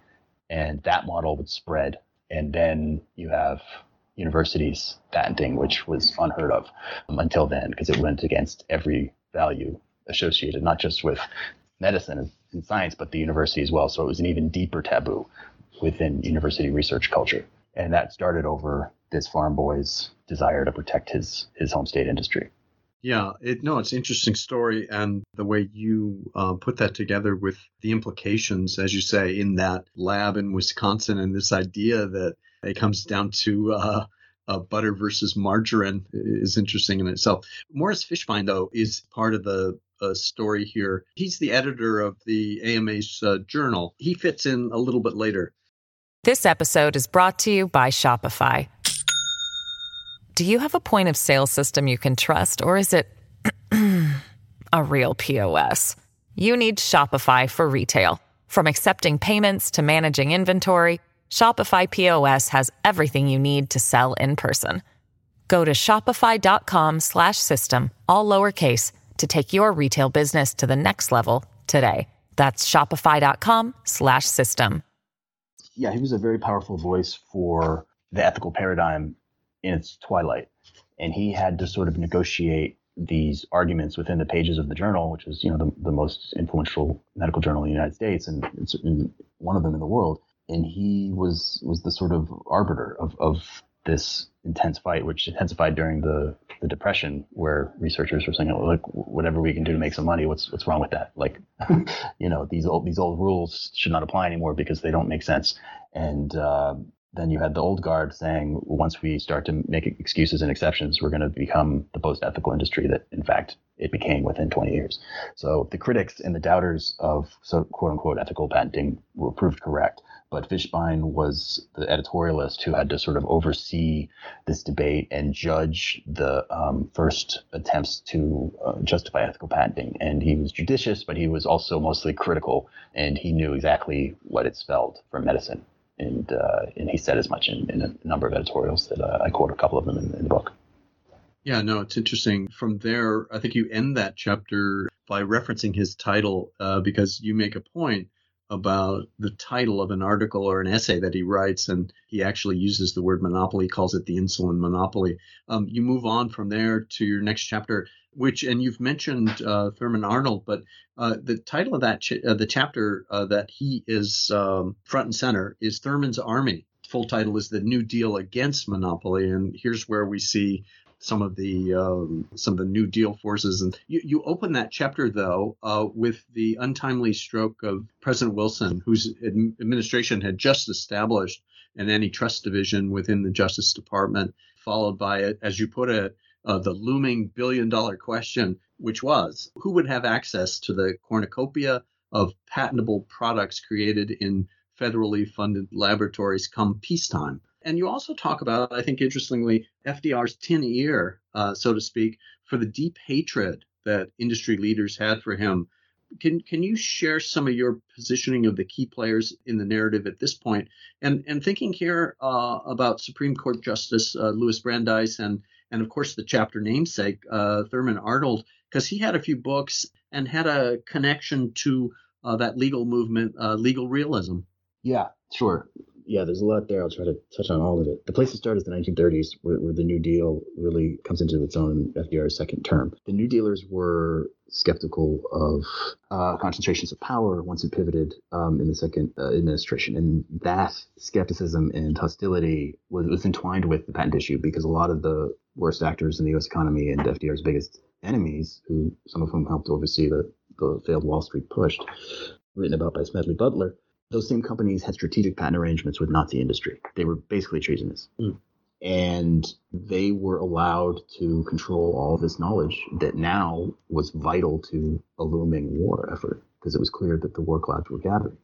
And that model would spread. And then you have universities patenting, which was unheard of until then because it went against every value associated not just with medicine science, but the university as well. So it was an even deeper taboo within university research culture. And that started over this farm boy's desire to protect his his home state industry. Yeah, it, no, it's an interesting story, and the way you uh, put that together with the implications, as you say, in that lab in Wisconsin, and this idea that it comes down to uh, uh, butter versus margarine is interesting in itself. Morris Fishbein, though, is part of the uh, story here. He's the editor of the AMA's uh, journal. He fits in a little bit later. This episode is brought to you by Shopify. Do you have a point of sale system you can trust, or is it a real POS? You need Shopify for retail. From accepting payments to managing inventory, Shopify POS has everything you need to sell in person. Go to shopify.com/system all lowercase to take your retail business to the next level today. That's shopify.com/system. Yeah, he was a very powerful voice for the ethical paradigm in its twilight. And he had to sort of negotiate these arguments within the pages of the journal, which is, you know, the, the most influential medical journal in the United States and it's one of them in the world. And he was was the sort of arbiter of, of this intense fight, which intensified during the, the depression, where researchers were saying, oh, "Look, whatever we can do to make some money, what's what's wrong with that? Like, you know, these old these old rules should not apply anymore because they don't make sense." And uh, then you had the old guard saying, once we start to make excuses and exceptions, we're going to become the post ethical industry that, in fact, it became within 20 years. So the critics and the doubters of so quote unquote ethical patenting were proved correct. But Fishbein was the editorialist who had to sort of oversee this debate and judge the um, first attempts to uh, justify ethical patenting. And he was judicious, but he was also mostly critical, and he knew exactly what it spelled for medicine and uh, and he said as much in, in, a number of editorials that uh, I quote a couple of them in, in, the book. Yeah, no, it's interesting. From there, I think you end that chapter by referencing his title uh, because you make a point about the title of an article or an essay that he writes, and he actually uses the word monopoly, calls it the insulin monopoly. Um, you move on from there to your next chapter, which, and you've mentioned uh, Thurman Arnold, but uh, the title of that ch- uh, the chapter uh, that he is um, front and center is Thurman's Army. Full title is the New Deal Against Monopoly, and here's where we see some of the um, some of the New Deal forces. And you, you open that chapter though uh, with the untimely stroke of President Wilson, whose administration had just established an antitrust division within the Justice Department, followed by it, as you put it, uh, the looming billion dollar question, which was who would have access to the cornucopia of patentable products created in federally funded laboratories come peacetime. And you also talk about, I think, interestingly, FDR's tin ear, uh, so to speak, for the deep hatred that industry leaders had for him. Can can you share some of your positioning of the key players in the narrative at this point? And and thinking here uh, about Supreme Court Justice uh, Louis Brandeis and and of course the chapter namesake uh, Thurman Arnold, because he had a few books and had a connection to uh, that legal movement, uh, legal realism. Yeah, sure yeah, there's a lot there. I'll try to touch on all of it. The place to start is the 1930s, where, where the New Deal really comes into its own FDR's second term. The New Dealers were skeptical of uh, concentrations of power once it pivoted um, in the second uh, administration. And that skepticism and hostility was, was entwined with the patent issue because a lot of the worst actors in the U.S. economy and FDR's biggest enemies, who some of whom helped oversee the, the failed Wall Street push, written about by Smedley Butler, those same companies had strategic patent arrangements with Nazi industry. They were basically treasonous. Mm. And they were allowed to control all of this knowledge that now was vital to a looming war effort because it was clear that the war clouds were gathering.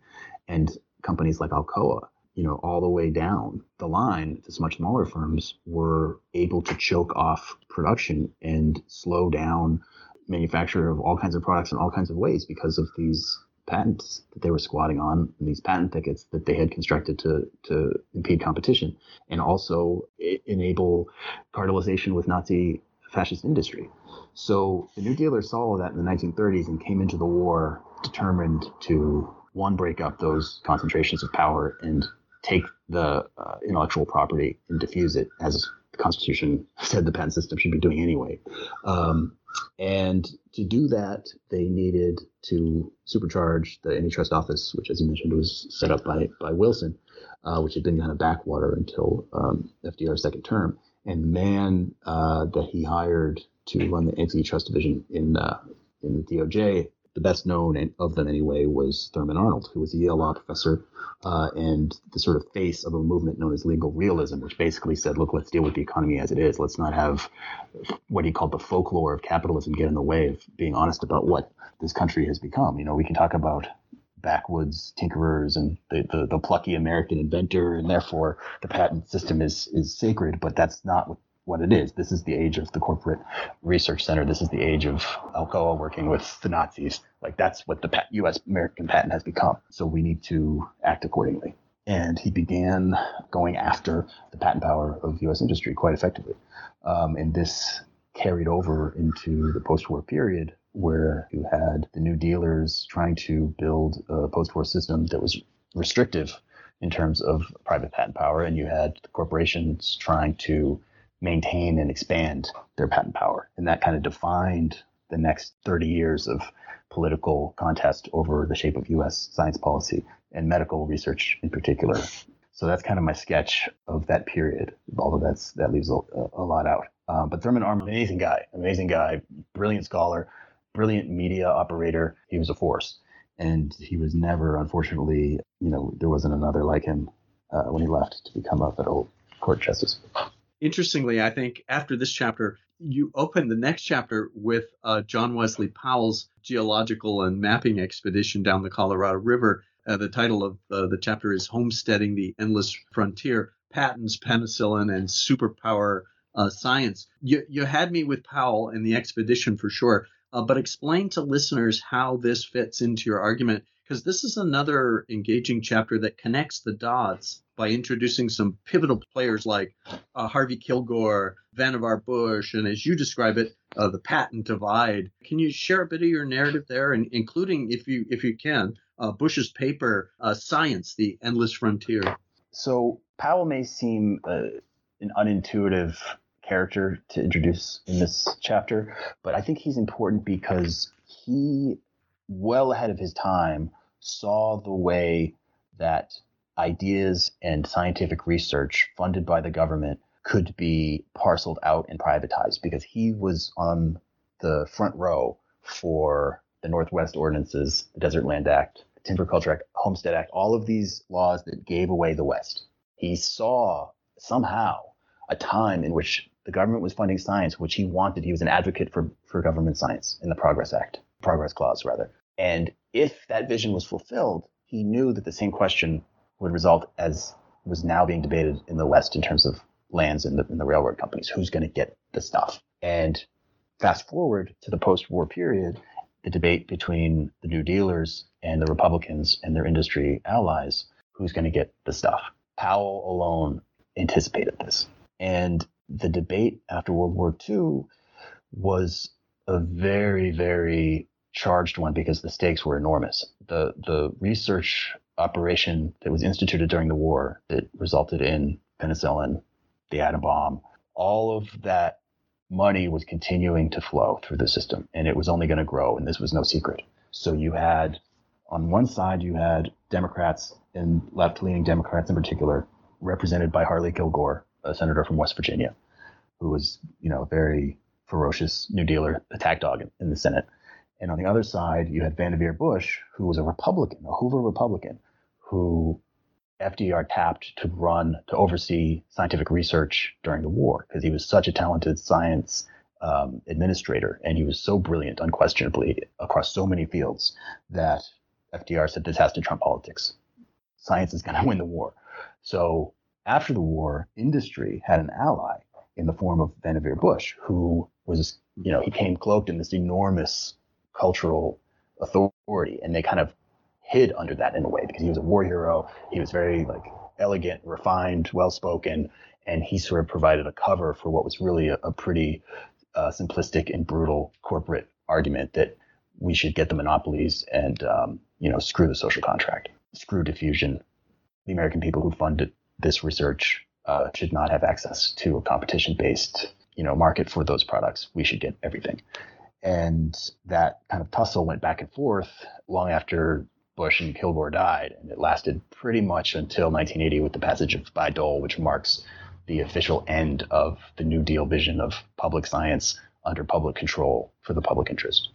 And companies like Alcoa, you know, all the way down the line to much smaller firms were able to choke off production and slow down manufacture of all kinds of products in all kinds of ways because of these patents that they were squatting on, these patent thickets that they had constructed to to impede competition, and also enable cartelization with Nazi fascist industry. So the New Dealers saw that in the 1930s and came into the war determined to one break up those concentrations of power and take the uh, intellectual property and diffuse it, as the Constitution said the patent system should be doing anyway. Um, and to do that, they needed to supercharge the antitrust office, which, as you mentioned, was set up by by Wilson, uh, which had been kind of backwater until um, FDR's second term. And man uh, that he hired to run the antitrust division in uh, in the DOJ the best known of them anyway was Thurman Arnold, who was a Yale law professor uh, and the sort of face of a movement known as legal realism, which basically said, look, let's deal with the economy as it is. Let's not have what he called the folklore of capitalism get in the way of being honest about what this country has become. You know, we can talk about backwoods tinkerers and the, the, the plucky American inventor, and therefore the patent system is is sacred, but that's not what what it is. This is the age of the corporate research center. This is the age of Alcoa working with the Nazis. Like that's what the U.S. American patent has become. So we need to act accordingly. And he began going after the patent power of U.S. industry quite effectively. Um, and this carried over into the post-war period where you had the new dealers trying to build a post-war system that was restrictive in terms of private patent power, and you had the corporations trying to maintain and expand their patent power. And that kind of defined the next 30 years of political contest over the shape of US science policy and medical research in particular. So that's kind of my sketch of that period, although that's that leaves a, a lot out. Um, but Thurman Arnold, amazing guy, amazing guy, brilliant scholar, brilliant media operator. He was a force. And he was never, unfortunately, you know, there wasn't another like him uh, when he left to become a federal court justice interestingly, I think after this chapter, you open the next chapter with uh, John Wesley Powell's geological and mapping expedition down the Colorado River. Uh, the title of uh, the chapter is Homesteading the Endless Frontier Patents, Penicillin, and Superpower uh, Science. You, you had me with Powell and the expedition for sure, uh, but explain to listeners how this fits into your argument because this is another engaging chapter that connects the dots by introducing some pivotal players like uh, Harley Kilgore, Vannevar Bush, and as you describe it, uh, the patent divide. Can you share a bit of your narrative there, and including, if you if you can, uh, Bush's paper, uh, "Science: The Endless Frontier"? So Powell may seem uh, an unintuitive character to introduce in this chapter, but I think he's important because he, well ahead of his time, saw the way that ideas and scientific research funded by the government could be parceled out and privatized because he was on the front row for the Northwest Ordinances, the Desert Land Act, the Timber Culture Act, Homestead Act, all of these laws that gave away the West. He saw somehow a time in which the government was funding science, which he wanted. He was an advocate for, for government science in the Progress Act, Progress Clause, rather. And if that vision was fulfilled, he knew that the same question would result as was now being debated in the West in terms of lands in the, in the railroad companies. Who's going to get the stuff? And fast forward to the post-war period, the debate between the New Dealers and the Republicans and their industry allies, who's going to get the stuff? Powell alone anticipated this. And the debate after World War II was a very, very charged one because the stakes were enormous. The the research operation that was instituted during the war that resulted in penicillin, the atom bomb, all of that money was continuing to flow through the system and it was only going to grow and this was no secret. So you had on one side you had Democrats and left-leaning Democrats in particular represented by Harley Kilgore, a senator from West Virginia, who was, you know, a very ferocious New Dealer attack dog in, in the Senate and on the other side, you had Vannevar Bush, who was a Republican, a Hoover Republican, who FDR tapped to run, to oversee scientific research during the war because he was such a talented science um, administrator and he was so brilliant, unquestionably, across so many fields that FDR said this has to trump politics. Science is going to win the war. So after the war, industry had an ally in the form of Vannevar Bush, who was, you know, he came cloaked in this enormous cultural authority, and they kind of hid under that in a way because he was a war hero. He was very like elegant, refined, well spoken, and he sort of provided a cover for what was really a, a pretty uh, simplistic and brutal corporate argument that we should get the monopolies and um, you know screw the social contract, screw diffusion, the American people who funded this research uh, should not have access to a competition-based, you know, market for those products. We should get everything. And that kind of tussle went back and forth long after Bush and Kilgore died, and it lasted pretty much until 1980 with the passage of Bayh-Dole, which marks the official end of the New Deal vision of public science under public control for the public interest.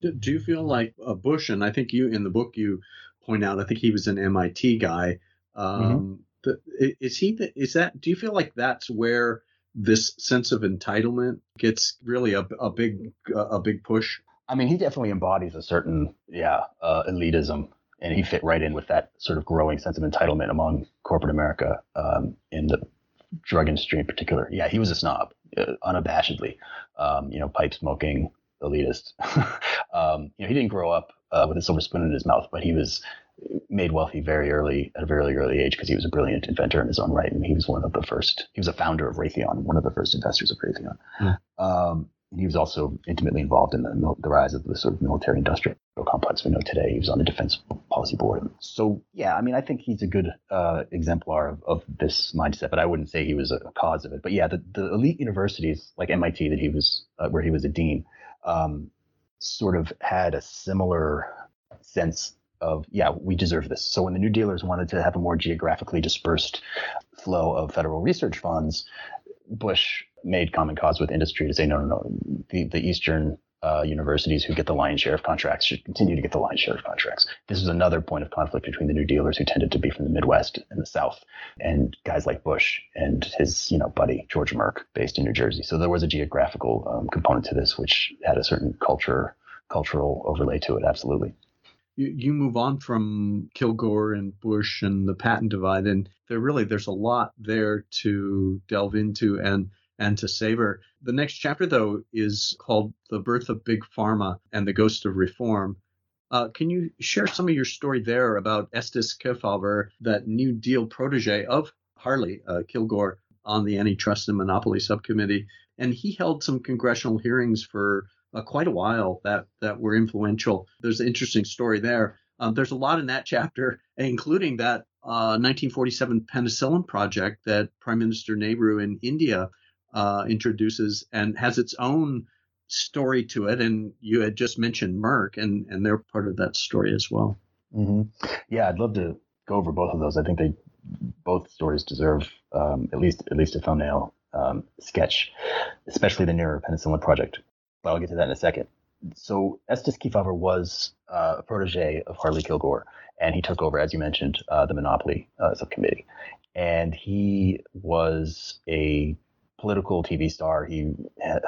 Do you feel like uh, Bush, and I think you in the book you point out, I think he was an MIT guy. Um, mm-hmm. Is he? The, is that? Do you feel like that's where this sense of entitlement gets really a, a big a big push? I mean, he definitely embodies a certain yeah uh, elitism, and he fit right in with that sort of growing sense of entitlement among corporate America um, in the drug industry in particular. Yeah, he was a snob, uh, unabashedly. Um, you know, pipe smoking, elitist. um, you know, he didn't grow up uh, with a silver spoon in his mouth, but he was made wealthy very early at a very early age because he was a brilliant inventor in his own right, and he was one of the first. He was a founder of Raytheon, one of the first investors of Raytheon. Mm. Um, he was also intimately involved in the, the rise of the sort of military industrial complex we know today. He was on the Defense Policy Board. So, yeah, I mean, I think he's a good uh, exemplar of, of, this mindset, but I wouldn't say he was a, cause of it. But yeah, the, the elite universities like MIT, that he was, uh, where he was a dean, um, sort of had a similar sense of yeah we deserve this so when the new dealers wanted to have a more geographically dispersed flow of federal research funds bush made common cause with industry to say no no no the, the eastern uh, universities who get the lion's share of contracts should continue to get the lion's share of contracts. This was another point of conflict between the new dealers who tended to be from the Midwest and the South, and guys like Bush and his, you know, buddy George Merck, based in New Jersey. So there was a geographical um, component to this, which had a certain culture, cultural overlay to it. Absolutely. You, you move on from Kilgore and Bush and the patent divide, and there really there's a lot there to delve into and and to savor. The next chapter, though, is called The Birth of Big Pharma and the Ghost of Reform. Uh, can you share some of your story there about Estes Kefauver, that New Deal protege of Harley uh, Kilgore on the Antitrust and Monopoly Subcommittee? And he held some congressional hearings for uh, quite a while that, that were influential. There's an interesting story there. Um, there's a lot in that chapter, including that 1947 uh, penicillin project that Prime Minister Nehru in India uh, introduces and has its own story to it. And you had just mentioned Merck, and and they're part of that story as well. Mm-hmm. Yeah, I'd love to go over both of those. I think they both stories deserve um, at least at least a thumbnail um, sketch, especially the Nehru penicillin project. But I'll get to that in a second. So Estes Kefauver was uh, a protege of Harley Kilgore, and he took over, as you mentioned, uh, the Monopoly uh, subcommittee. And he was a political TV star. He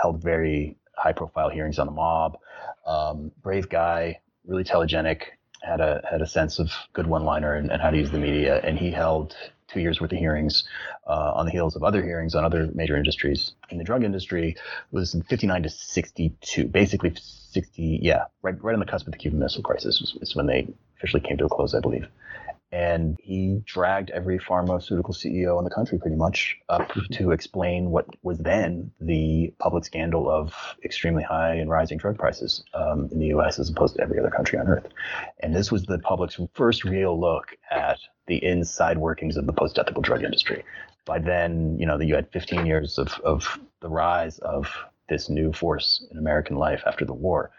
held very high profile hearings on the mob. Um, brave guy, really telegenic, had a had a sense of good one liner and, and, how to use the media. And he held two years worth of hearings uh, on the heels of other hearings on other major industries. In the drug industry, was 59 to 62, basically 60. Yeah, right right on the cusp of the Cuban Missile Crisis was, was when they officially came to a close, I believe and he dragged every pharmaceutical CEO in the country pretty much up to explain what was then the public scandal of extremely high and rising drug prices um, in the U.S. as opposed to every other country on earth. And this was the public's first real look at the inside workings of the post-ethical drug industry. By then, you know, you had 15 years of, of the rise of this new force in American life after the war,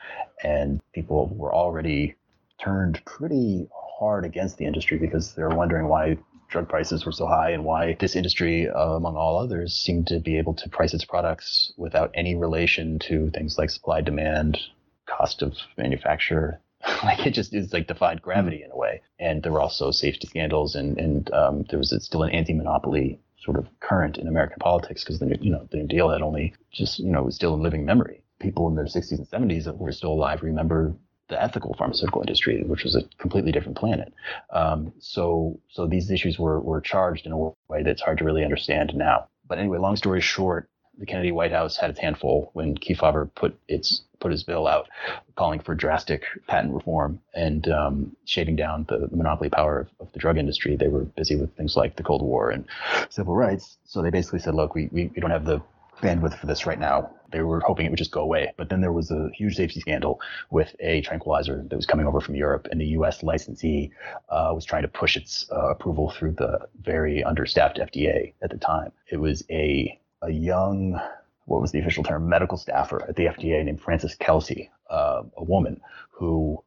and people were already turned pretty hard against the industry because they were wondering why drug prices were so high and why this industry, uh, among all others, seemed to be able to price its products without any relation to things like supply, demand, cost of manufacture. like it just is like defied gravity in a way. And there were also safety scandals, and and um, there was still an anti-monopoly sort of current in American politics because the new, you know the New Deal had only just you know was still in living memory. People in their 60s and 70s that were still alive remember the ethical pharmaceutical industry, which was a completely different planet. Um, so, so these issues were, were charged in a way that's hard to really understand now. But anyway, long story short, the Kennedy White House had its handful when Kefauver put its put his bill out, calling for drastic patent reform and um, shaving down the, the monopoly power of, of, the drug industry. They were busy with things like the Cold War and civil rights. So they basically said, look, we, we, we don't have the bandwidth for this right now. They were hoping it would just go away. But then there was a huge safety scandal with a tranquilizer that was coming over from Europe, and the U.S. licensee uh, was trying to push its uh, approval through the very understaffed FDA at the time. It was a a young, what was the official term, medical staffer at the FDA named Frances Kelsey, uh, a woman who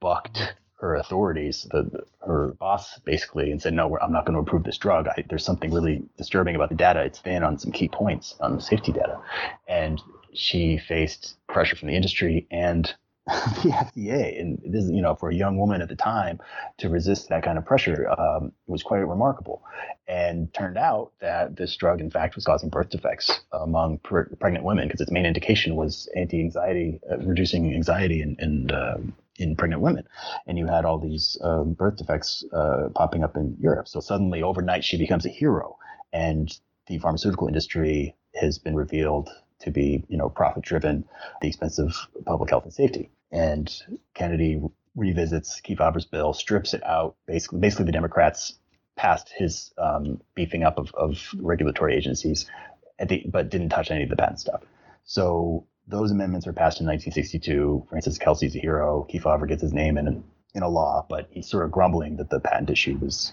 bucked her authorities, the, her boss basically, and said, "No, I'm not going to approve this drug. I, there's something really disturbing about the data. It's thin on some key points on the safety data." And she faced pressure from the industry and the FDA, and this, is, you know, for a young woman at the time to resist that kind of pressure um, was quite remarkable. And turned out that this drug, in fact, was causing birth defects among pre- pregnant women because its main indication was anti-anxiety, uh, reducing anxiety and, and um, in pregnant women. And you had all these um, birth defects uh, popping up in Europe. So suddenly, overnight, she becomes a hero. And the pharmaceutical industry has been revealed to be, you know, profit driven at the expense of public health and safety. And Kennedy revisits Kefauver's bill, strips it out. Basically, basically the Democrats passed his um, beefing up of, of regulatory agencies, the, but didn't touch any of the patent stuff. So those amendments were passed in 1962. Frances Kelsey's a hero. Kefauver gets his name in in a law, but he's sort of grumbling that the patent issue was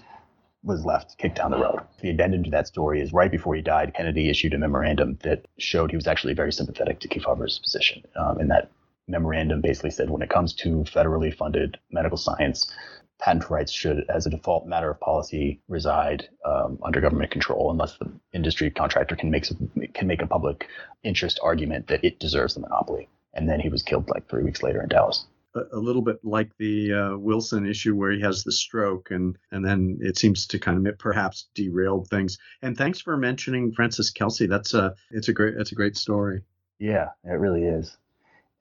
was left kicked down the road. The addendum to that story is right before he died, Kennedy issued a memorandum that showed he was actually very sympathetic to Kefauver's position. Um, and that memorandum basically said when it comes to federally funded medical science, patent rights should, as a default matter of policy, reside um, under government control unless the industry contractor can make some, can make a public interest argument that it deserves the monopoly. And then he was killed like three weeks later in Dallas. A, little bit like the uh, Wilson issue where he has the stroke, and and then it seems to kind of perhaps derailed things. And thanks for mentioning Frances Kelsey. That's a it's a great it's a great story. Yeah, it really is.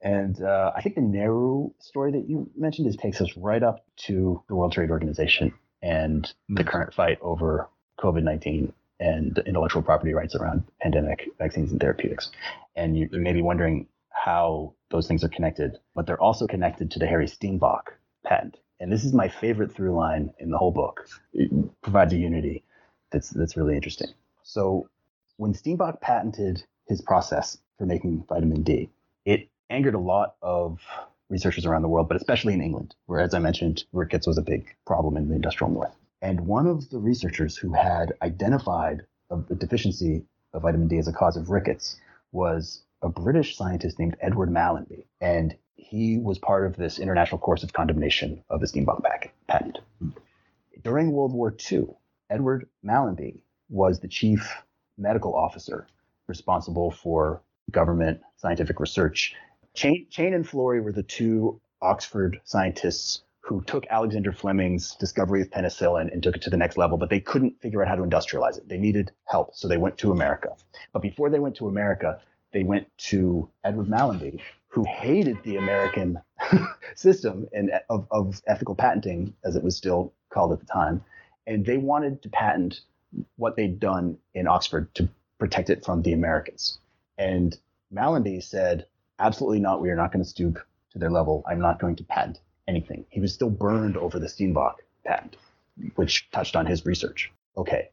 And uh, I think the Nehru story that you mentioned is takes us right up to the World Trade Organization and mm-hmm. the current fight over COVID 19 and intellectual property rights around pandemic vaccines and therapeutics. And you, you may be wondering how those things are connected, but they're also connected to the Harry Steenbock patent. And this is my favorite through line in the whole book. It provides a unity that's, that's really interesting. So when Steenbock patented his process for making vitamin D, it angered a lot of researchers around the world, but especially in England, where, as I mentioned, rickets was a big problem in the industrial north. And one of the researchers who had identified a, deficiency of vitamin D as a cause of rickets was a British scientist named Edward Mellanby. And he was part of this international course of condemnation of the Steenbock patent. During World War II, Edward Mellanby was the chief medical officer responsible for government scientific research Chain, Chain and Florey were the two Oxford scientists who took Alexander Fleming's discovery of penicillin and took it to the next level, but they couldn't figure out how to industrialize it. They needed help, so they went to America. But before they went to America, they went to Edward Mellanby, who hated the American system and of, of ethical patenting, as it was still called at the time, and they wanted to patent what they'd done in Oxford to protect it from the Americans. And Mellanby said, absolutely not. We are not going to stoop to their level. I'm not going to patent anything. He was still burned over the Steenbock patent, which touched on his research. Okay.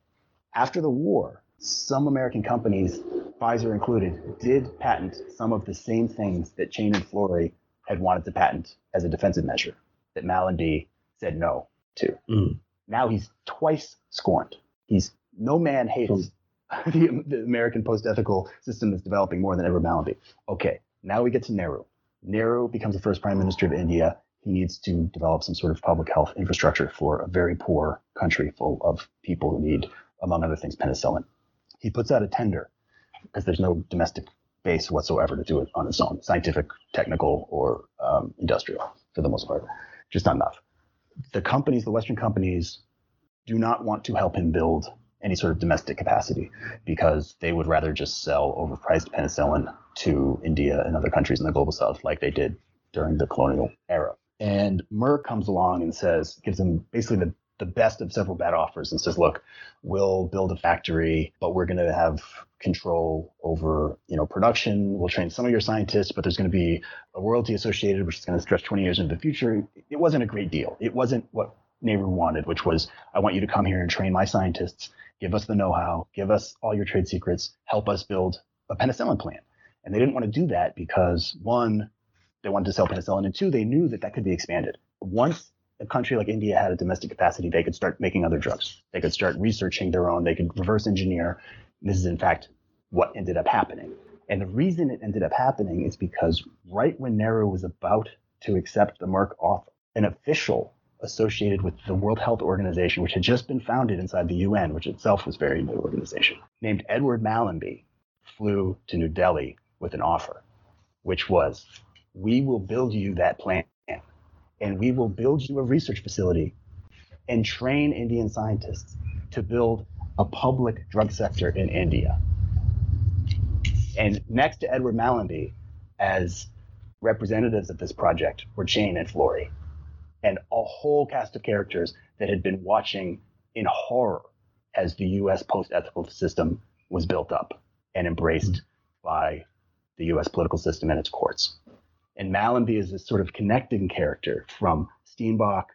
After the war, some American companies, Pfizer included, did patent some of the same things that Chain and Florey had wanted to patent as a defensive measure that Mellanby said no to. Mm. Now he's twice scorned. He's no man hates the, the American post-ethical system that's developing more than ever Mellanby. Okay, now we get to Nehru. Nehru becomes the first prime minister of India. He needs to develop some sort of public health infrastructure for a very poor country full of people who need, among other things, penicillin. He puts out a tender because there's no domestic base whatsoever to do it on its own, scientific, technical, or um, industrial for the most part. Just not enough. The companies, the Western companies, do not want to help him build any sort of domestic capacity because they would rather just sell overpriced penicillin to India and other countries in the global south like they did during the colonial era. And Merck comes along and says, gives them basically the, the best of several bad offers and says, look, we'll build a factory, but we're going to have control over, you know, production. We'll train some of your scientists, but there's going to be a royalty associated, which is going to stretch 20 years into the future. It wasn't a great deal. It wasn't what Nehru wanted, which was, I want you to come here and train my scientists give us the know-how, give us all your trade secrets, help us build a penicillin plant. And they didn't want to do that because one, they wanted to sell penicillin, and two, they knew that that could be expanded. Once a country like India had a domestic capacity, they could start making other drugs. They could start researching their own. They could reverse engineer. This is, in fact, what ended up happening. And the reason it ended up happening is because right when Nehru was about to accept the Merck offer, an official associated with the World Health Organization, which had just been founded inside the UN, which itself was a very new organization, named Edward Mellanby, flew to New Delhi with an offer, which was, we will build you that plant and we will build you a research facility and train Indian scientists to build a public drug sector in India. And next to Edward Mellanby, as representatives of this project were Chain and Florey, and a whole cast of characters that had been watching in horror as the US post ethical system was built up and embraced mm-hmm. by the US political system and its courts. And Mellanby is this sort of connecting character from Steenbock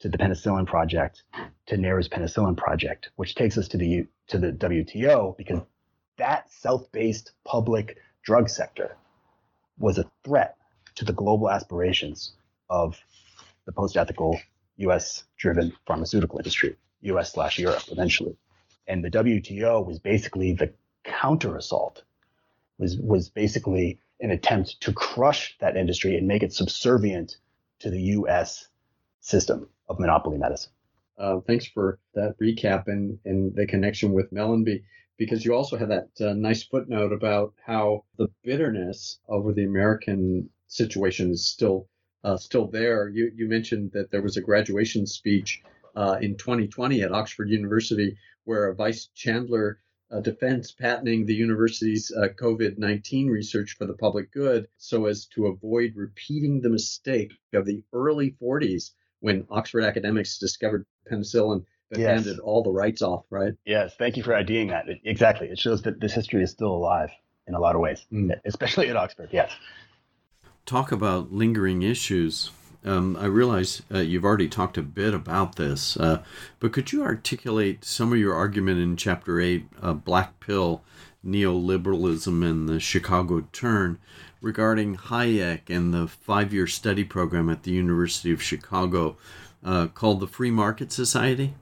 to the Penicillin Project to Nehru's Penicillin Project, which takes us to the to the WTO because that self-based public drug sector was a threat to the global aspirations of the post-ethical U.S.-driven pharmaceutical industry, U.S. slash Europe eventually, and the WTO was basically the counter assault. Was was basically an attempt to crush that industry and make it subservient to the U.S. system of monopoly medicine. Uh, thanks for that recap and, and the connection with Mellanby, because you also had that uh, nice footnote about how the bitterness over the American situation is still uh, still there. You, you mentioned that there was a graduation speech uh, in 2020 at Oxford University where a vice chancellor uh, defense patenting the university's uh, COVID 19 research for the public good so as to avoid repeating the mistake of the early 40s when Oxford academics discovered penicillin but yes. handed all the rights off, right? Yes, thank you for IDing that. It, exactly. It shows that this history is still alive in a lot of ways, mm. especially at Oxford, yes. Talk about lingering issues. Um, I realize uh, you've already talked a bit about this, uh, but could you articulate some of your argument in Chapter 8, uh, Black Pill, Neoliberalism, and the Chicago Turn, regarding Hayek and the five year study program at the University of Chicago uh, called the Free Market Society?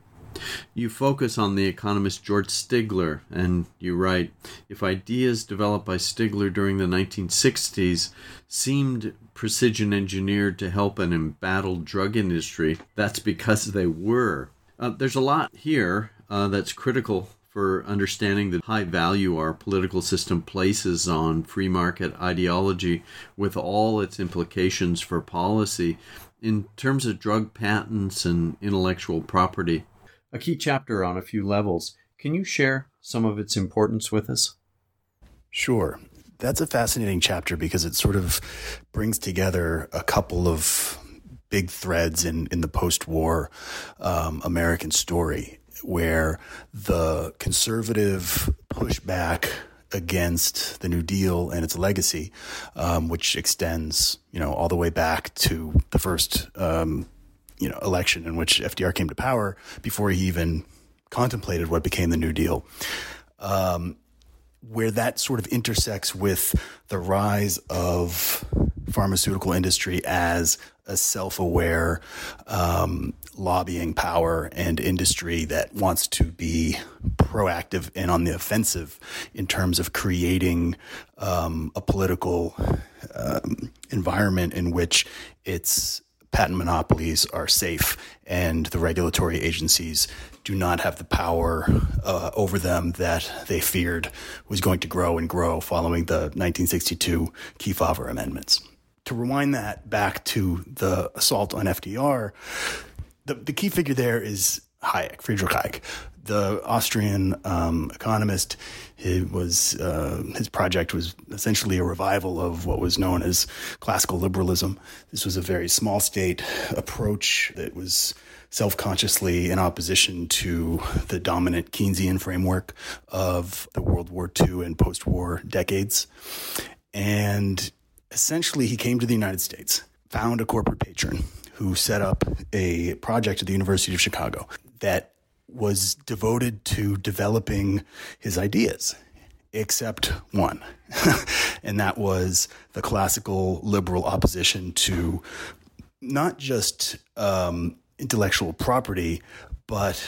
You focus on the economist George Stigler, and you write If ideas developed by Stigler during the 1960s seemed precision engineered to help an embattled drug industry, that's because they were. Uh, there's a lot here uh, that's critical for understanding the high value our political system places on free market ideology with all its implications for policy in terms of drug patents and intellectual property a key chapter on a few levels. Can you share some of its importance with us? Sure. That's a fascinating chapter because it sort of brings together a couple of big threads in, in the post war um, American story where the conservative pushback against the New Deal and its legacy, um, which extends, you know, all the way back to the first um, you know election in which FDR came to power before he even contemplated what became the New Deal. Um, where that sort of intersects with the rise of pharmaceutical industry as a self-aware um, lobbying power and industry that wants to be proactive and on the offensive in terms of creating um, a political um, environment in which it's patent monopolies are safe and the regulatory agencies do not have the power uh, over them that they feared was going to grow and grow following the 1962 Kefauver amendments. To rewind that back to the assault on FDR, the, the key figure there is Hayek, Friedrich Hayek, the Austrian um, economist. It was uh, his project was essentially a revival of what was known as classical liberalism. This was a very small state approach that was self-consciously in opposition to the dominant Keynesian framework of the World War II and post-war decades. And essentially, he came to the United States, found a corporate patron who set up a project at the University of Chicago that was devoted to developing his ideas. except one, and that was the classical liberal opposition to not just um, intellectual property, but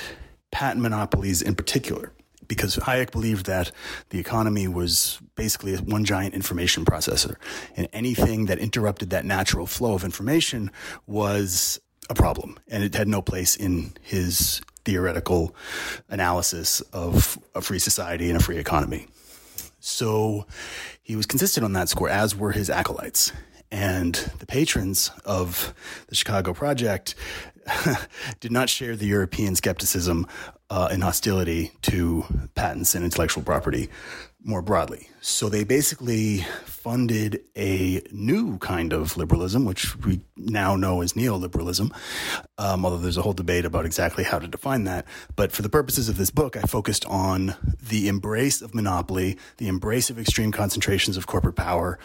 patent monopolies in particular. Because Hayek believed that the economy was basically one giant information processor, and anything that interrupted that natural flow of information was a problem, and it had no place in his theoretical analysis of a free society and a free economy. So he was consistent on that score, as were his acolytes. And the patrons of the Chicago Project did not share the European skepticism uh, and hostility to patents and intellectual property more broadly. So they basically funded a new kind of liberalism, which we now know as neoliberalism, um, although there's a whole debate about exactly how to define that. But for the purposes of this book, I focused on the embrace of monopoly, the embrace of extreme concentrations of corporate power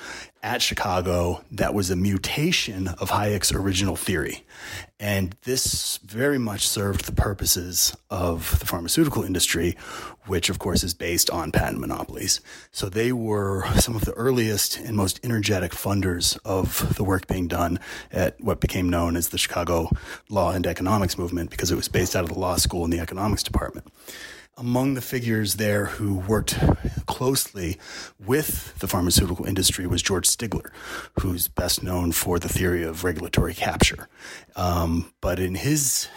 at Chicago that was a mutation of Hayek's original theory. And this very much served the purposes of the pharmaceutical industry, which of course is based on patent monopolies. So they were some of the earliest and most energetic funders of the work being done at what became known as the Chicago Law and Economics Movement because it was based out of the law school and the economics department among the figures there who worked closely with the pharmaceutical industry was George Stigler, who's best known for the theory of regulatory capture. Um, but in his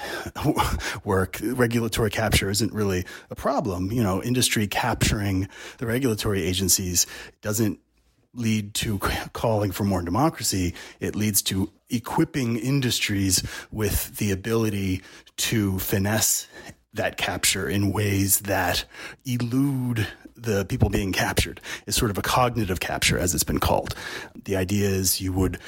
work, regulatory capture isn't really a problem. You know, industry capturing the regulatory agencies doesn't lead to calling for more democracy. It leads to equipping industries with the ability to finesse that capture in ways that elude the people being captured. It's sort of a cognitive capture, as it's been called. The idea is you would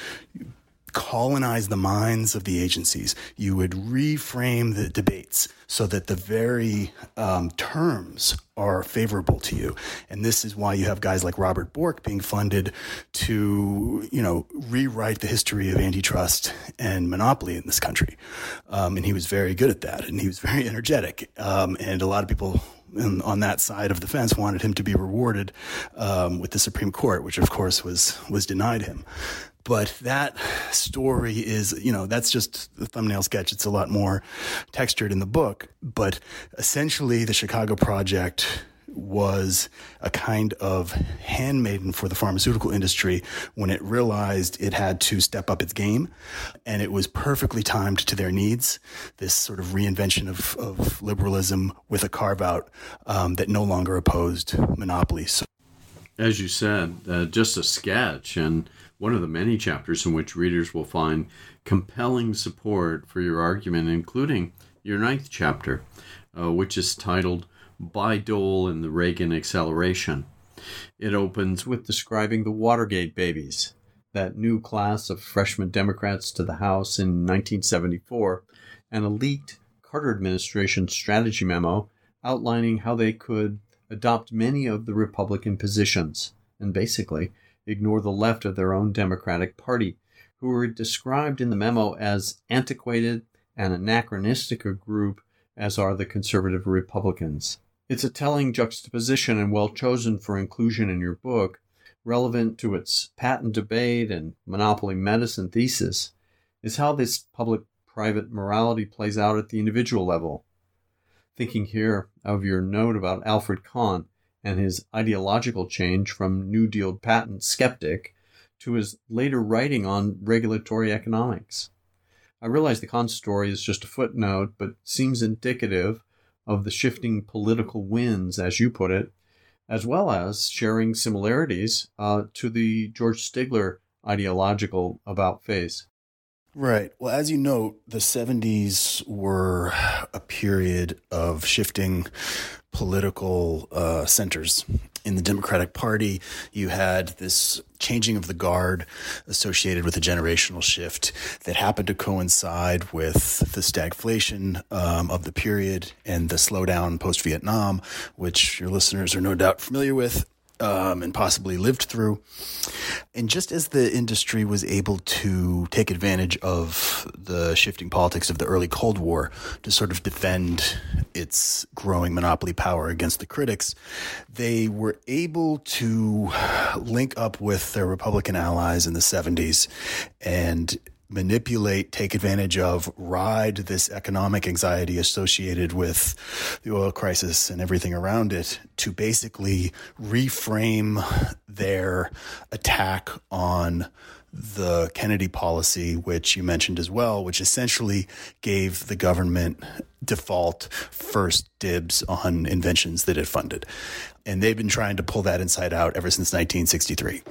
colonize the minds of the agencies. You would reframe the debates so that the very um, terms are favorable to you. And this is why you have guys like Robert Bork being funded to, you know, rewrite the history of antitrust and monopoly in this country. Um, and he was very good at that, and he was very energetic. Um, and a lot of people on that side of the fence wanted him to be rewarded um, with the Supreme Court, which of course was was denied him. But that story is, you know, that's just the thumbnail sketch. It's a lot more textured in the book. But essentially, the Chicago Project was a kind of handmaiden for the pharmaceutical industry when it realized it had to step up its game. And it was perfectly timed to their needs. This sort of reinvention of, of liberalism with a carve out um, that no longer opposed monopolies. As you said, uh, just a sketch. And one of the many chapters in which readers will find compelling support for your argument, including your ninth chapter, uh, which is titled Bayh-Dole and the Reagan Acceleration. It opens with describing the Watergate babies, that new class of freshman Democrats to the House in 1974, and a leaked Carter administration strategy memo outlining how they could adopt many of the Republican positions and basically ignore the left of their own Democratic Party, who were described in the memo as antiquated and anachronistic a group as are the conservative Republicans. It's a telling juxtaposition and well chosen for inclusion in your book, relevant to its patent debate and monopoly medicine thesis, is how this public private morality plays out at the individual level. Thinking here of your note about Alfred Kahn, and his ideological change from New Deal patent skeptic to his later writing on regulatory economics. I realize the Kahn story is just a footnote, but seems indicative of the shifting political winds, as you put it, as well as sharing similarities uh, to the George Stigler ideological about face. Right. Well, as you note, the 70s were a period of shifting political uh, centers. In the Democratic Party, you had this changing of the guard associated with a generational shift that happened to coincide with the stagflation um, of the period and the slowdown post Vietnam, which your listeners are no doubt familiar with. Um, and possibly lived through. And just as the industry was able to take advantage of the shifting politics of the early Cold War to sort of defend its growing monopoly power against the critics, they were able to link up with their Republican allies in the 70s and manipulate, take advantage of, ride this economic anxiety associated with the oil crisis and everything around it to basically reframe their attack on the Kennedy policy, which you mentioned as well, which essentially gave the government default first dibs on inventions that it funded. And they've been trying to pull that inside out ever since 1963.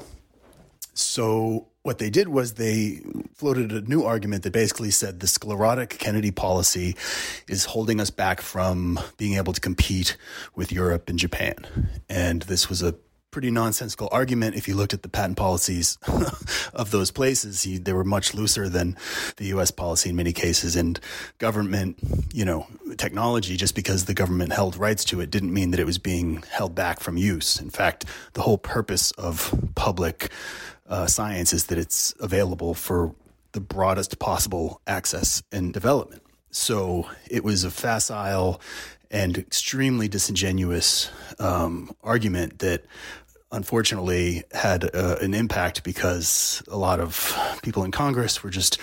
So what they did was they floated a new argument that basically said the sclerotic Kennedy policy is holding us back from being able to compete with Europe and Japan. And this was a pretty nonsensical argument if you looked at the patent policies of those places. He, they were much looser than the US policy in many cases. And government, you know, technology, just because the government held rights to it, didn't mean that it was being held back from use. In fact, the whole purpose of public uh, science is that it's available for the broadest possible access and development. So it was a facile and extremely disingenuous um, argument that unfortunately had uh, an impact because a lot of people in Congress were just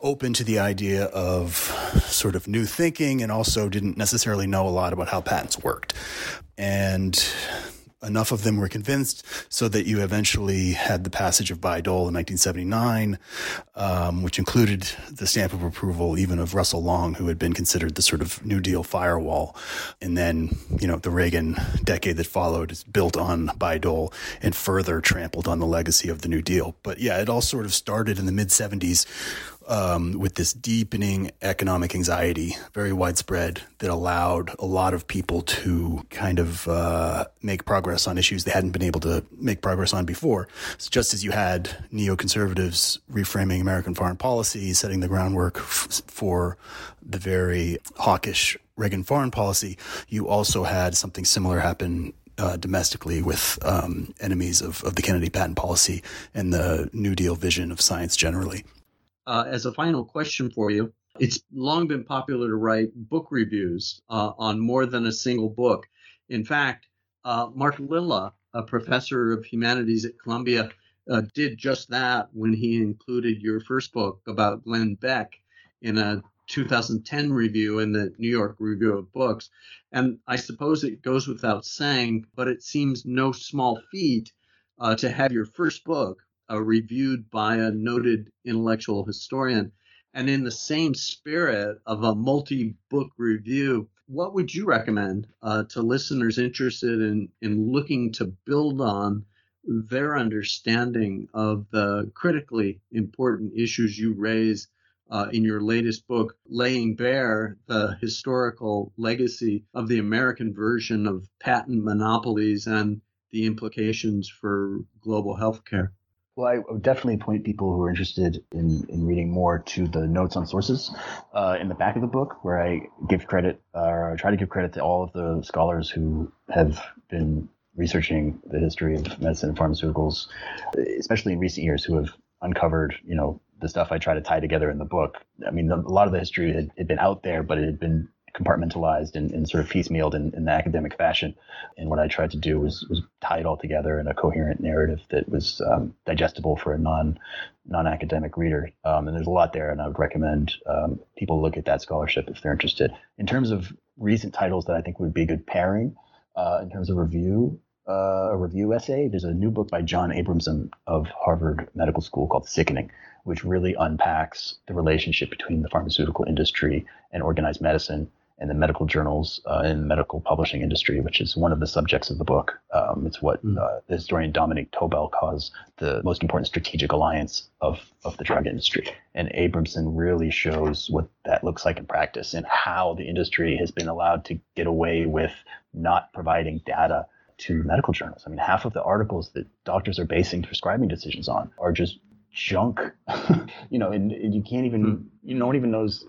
open to the idea of sort of new thinking and also didn't necessarily know a lot about how patents worked. And enough of them were convinced so that you eventually had the passage of Bayh-Dole in 1979, um, which included the stamp of approval even of Russell Long, who had been considered the sort of New Deal firewall. And then, you know, the Reagan decade that followed is built on Bayh-Dole and further trampled on the legacy of the New Deal. But yeah, it all sort of started in the mid 70s um, with this deepening economic anxiety, very widespread, that allowed a lot of people to kind of uh, make progress on issues they hadn't been able to make progress on before. So just as you had neoconservatives reframing American foreign policy, setting the groundwork f- for the very hawkish Reagan foreign policy, you also had something similar happen uh, domestically with um, enemies of, of the Kennedy patent policy and the New Deal vision of science generally uh, as a final question for you, it's long been popular to write book reviews uh, on more than a single book. In fact, uh, Mark Lilla, a professor of humanities at Columbia, uh, did just that when he included your first book about Glenn Beck in a 2010 review in the New York Review of Books. And I suppose it goes without saying, but it seems no small feat uh, to have your first book uh, reviewed by a noted intellectual historian. And in the same spirit of a multi book review, what would you recommend uh, to listeners interested in, in looking to build on their understanding of the critically important issues you raise uh, in your latest book, laying bare the historical legacy of the American version of patent monopolies and the implications for global healthcare? Well, I would definitely point people who are interested in, in reading more to the notes on sources uh, in the back of the book, where I give credit or try to give credit to all of the scholars who have been researching the history of medicine and pharmaceuticals, especially in recent years, who have uncovered, you know, the stuff I try to tie together in the book. I mean, a lot of the history had, had been out there, but it had been compartmentalized and, and sort of piecemealed in, in, the academic fashion. And what I tried to do was, was tie it all together in a coherent narrative that was um, digestible for a non non academic reader. Um, and there's a lot there, and I would recommend um, people look at that scholarship if they're interested. In terms of recent titles that I think would be a good pairing uh, in terms of review. Uh, a review essay. There's a new book by John Abramson of Harvard Medical School called Sickening, which really unpacks the relationship between the pharmaceutical industry and organized medicine and the medical journals uh, the medical publishing industry, which is one of the subjects of the book. Um, it's what mm. uh, the historian Dominique Tobbell calls the most important strategic alliance of, of the drug industry. And Abramson really shows what that looks like in practice and how the industry has been allowed to get away with not providing data to medical journals. I mean, half of the articles that doctors are basing prescribing decisions on are just junk, you know, and, and you can't even, mm. you no one even knows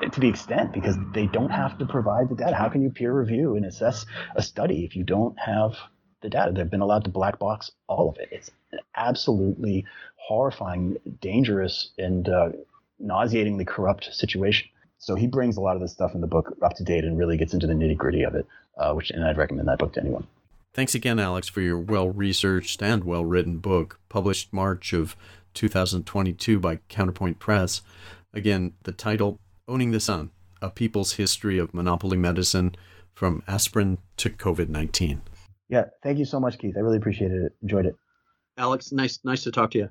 to the extent because they don't have to provide the data. How can you peer review and assess a study if you don't have the data. They've been allowed to black box all of it. It's absolutely horrifying, dangerous, and uh, nauseatingly corrupt situation. So he brings a lot of this stuff in the book up to date and really gets into the nitty gritty of it, uh, which and I'd recommend that book to anyone. Thanks again, Alex, for your well researched and well written book, published March of 2022 by Counterpoint Press. Again, the title Owning the Sun A People's History of Monopoly Medicine from Aspirin to COVID 19. Yeah, thank you so much, Keith. I really appreciated it. Enjoyed it. Alex, nice nice to talk to you.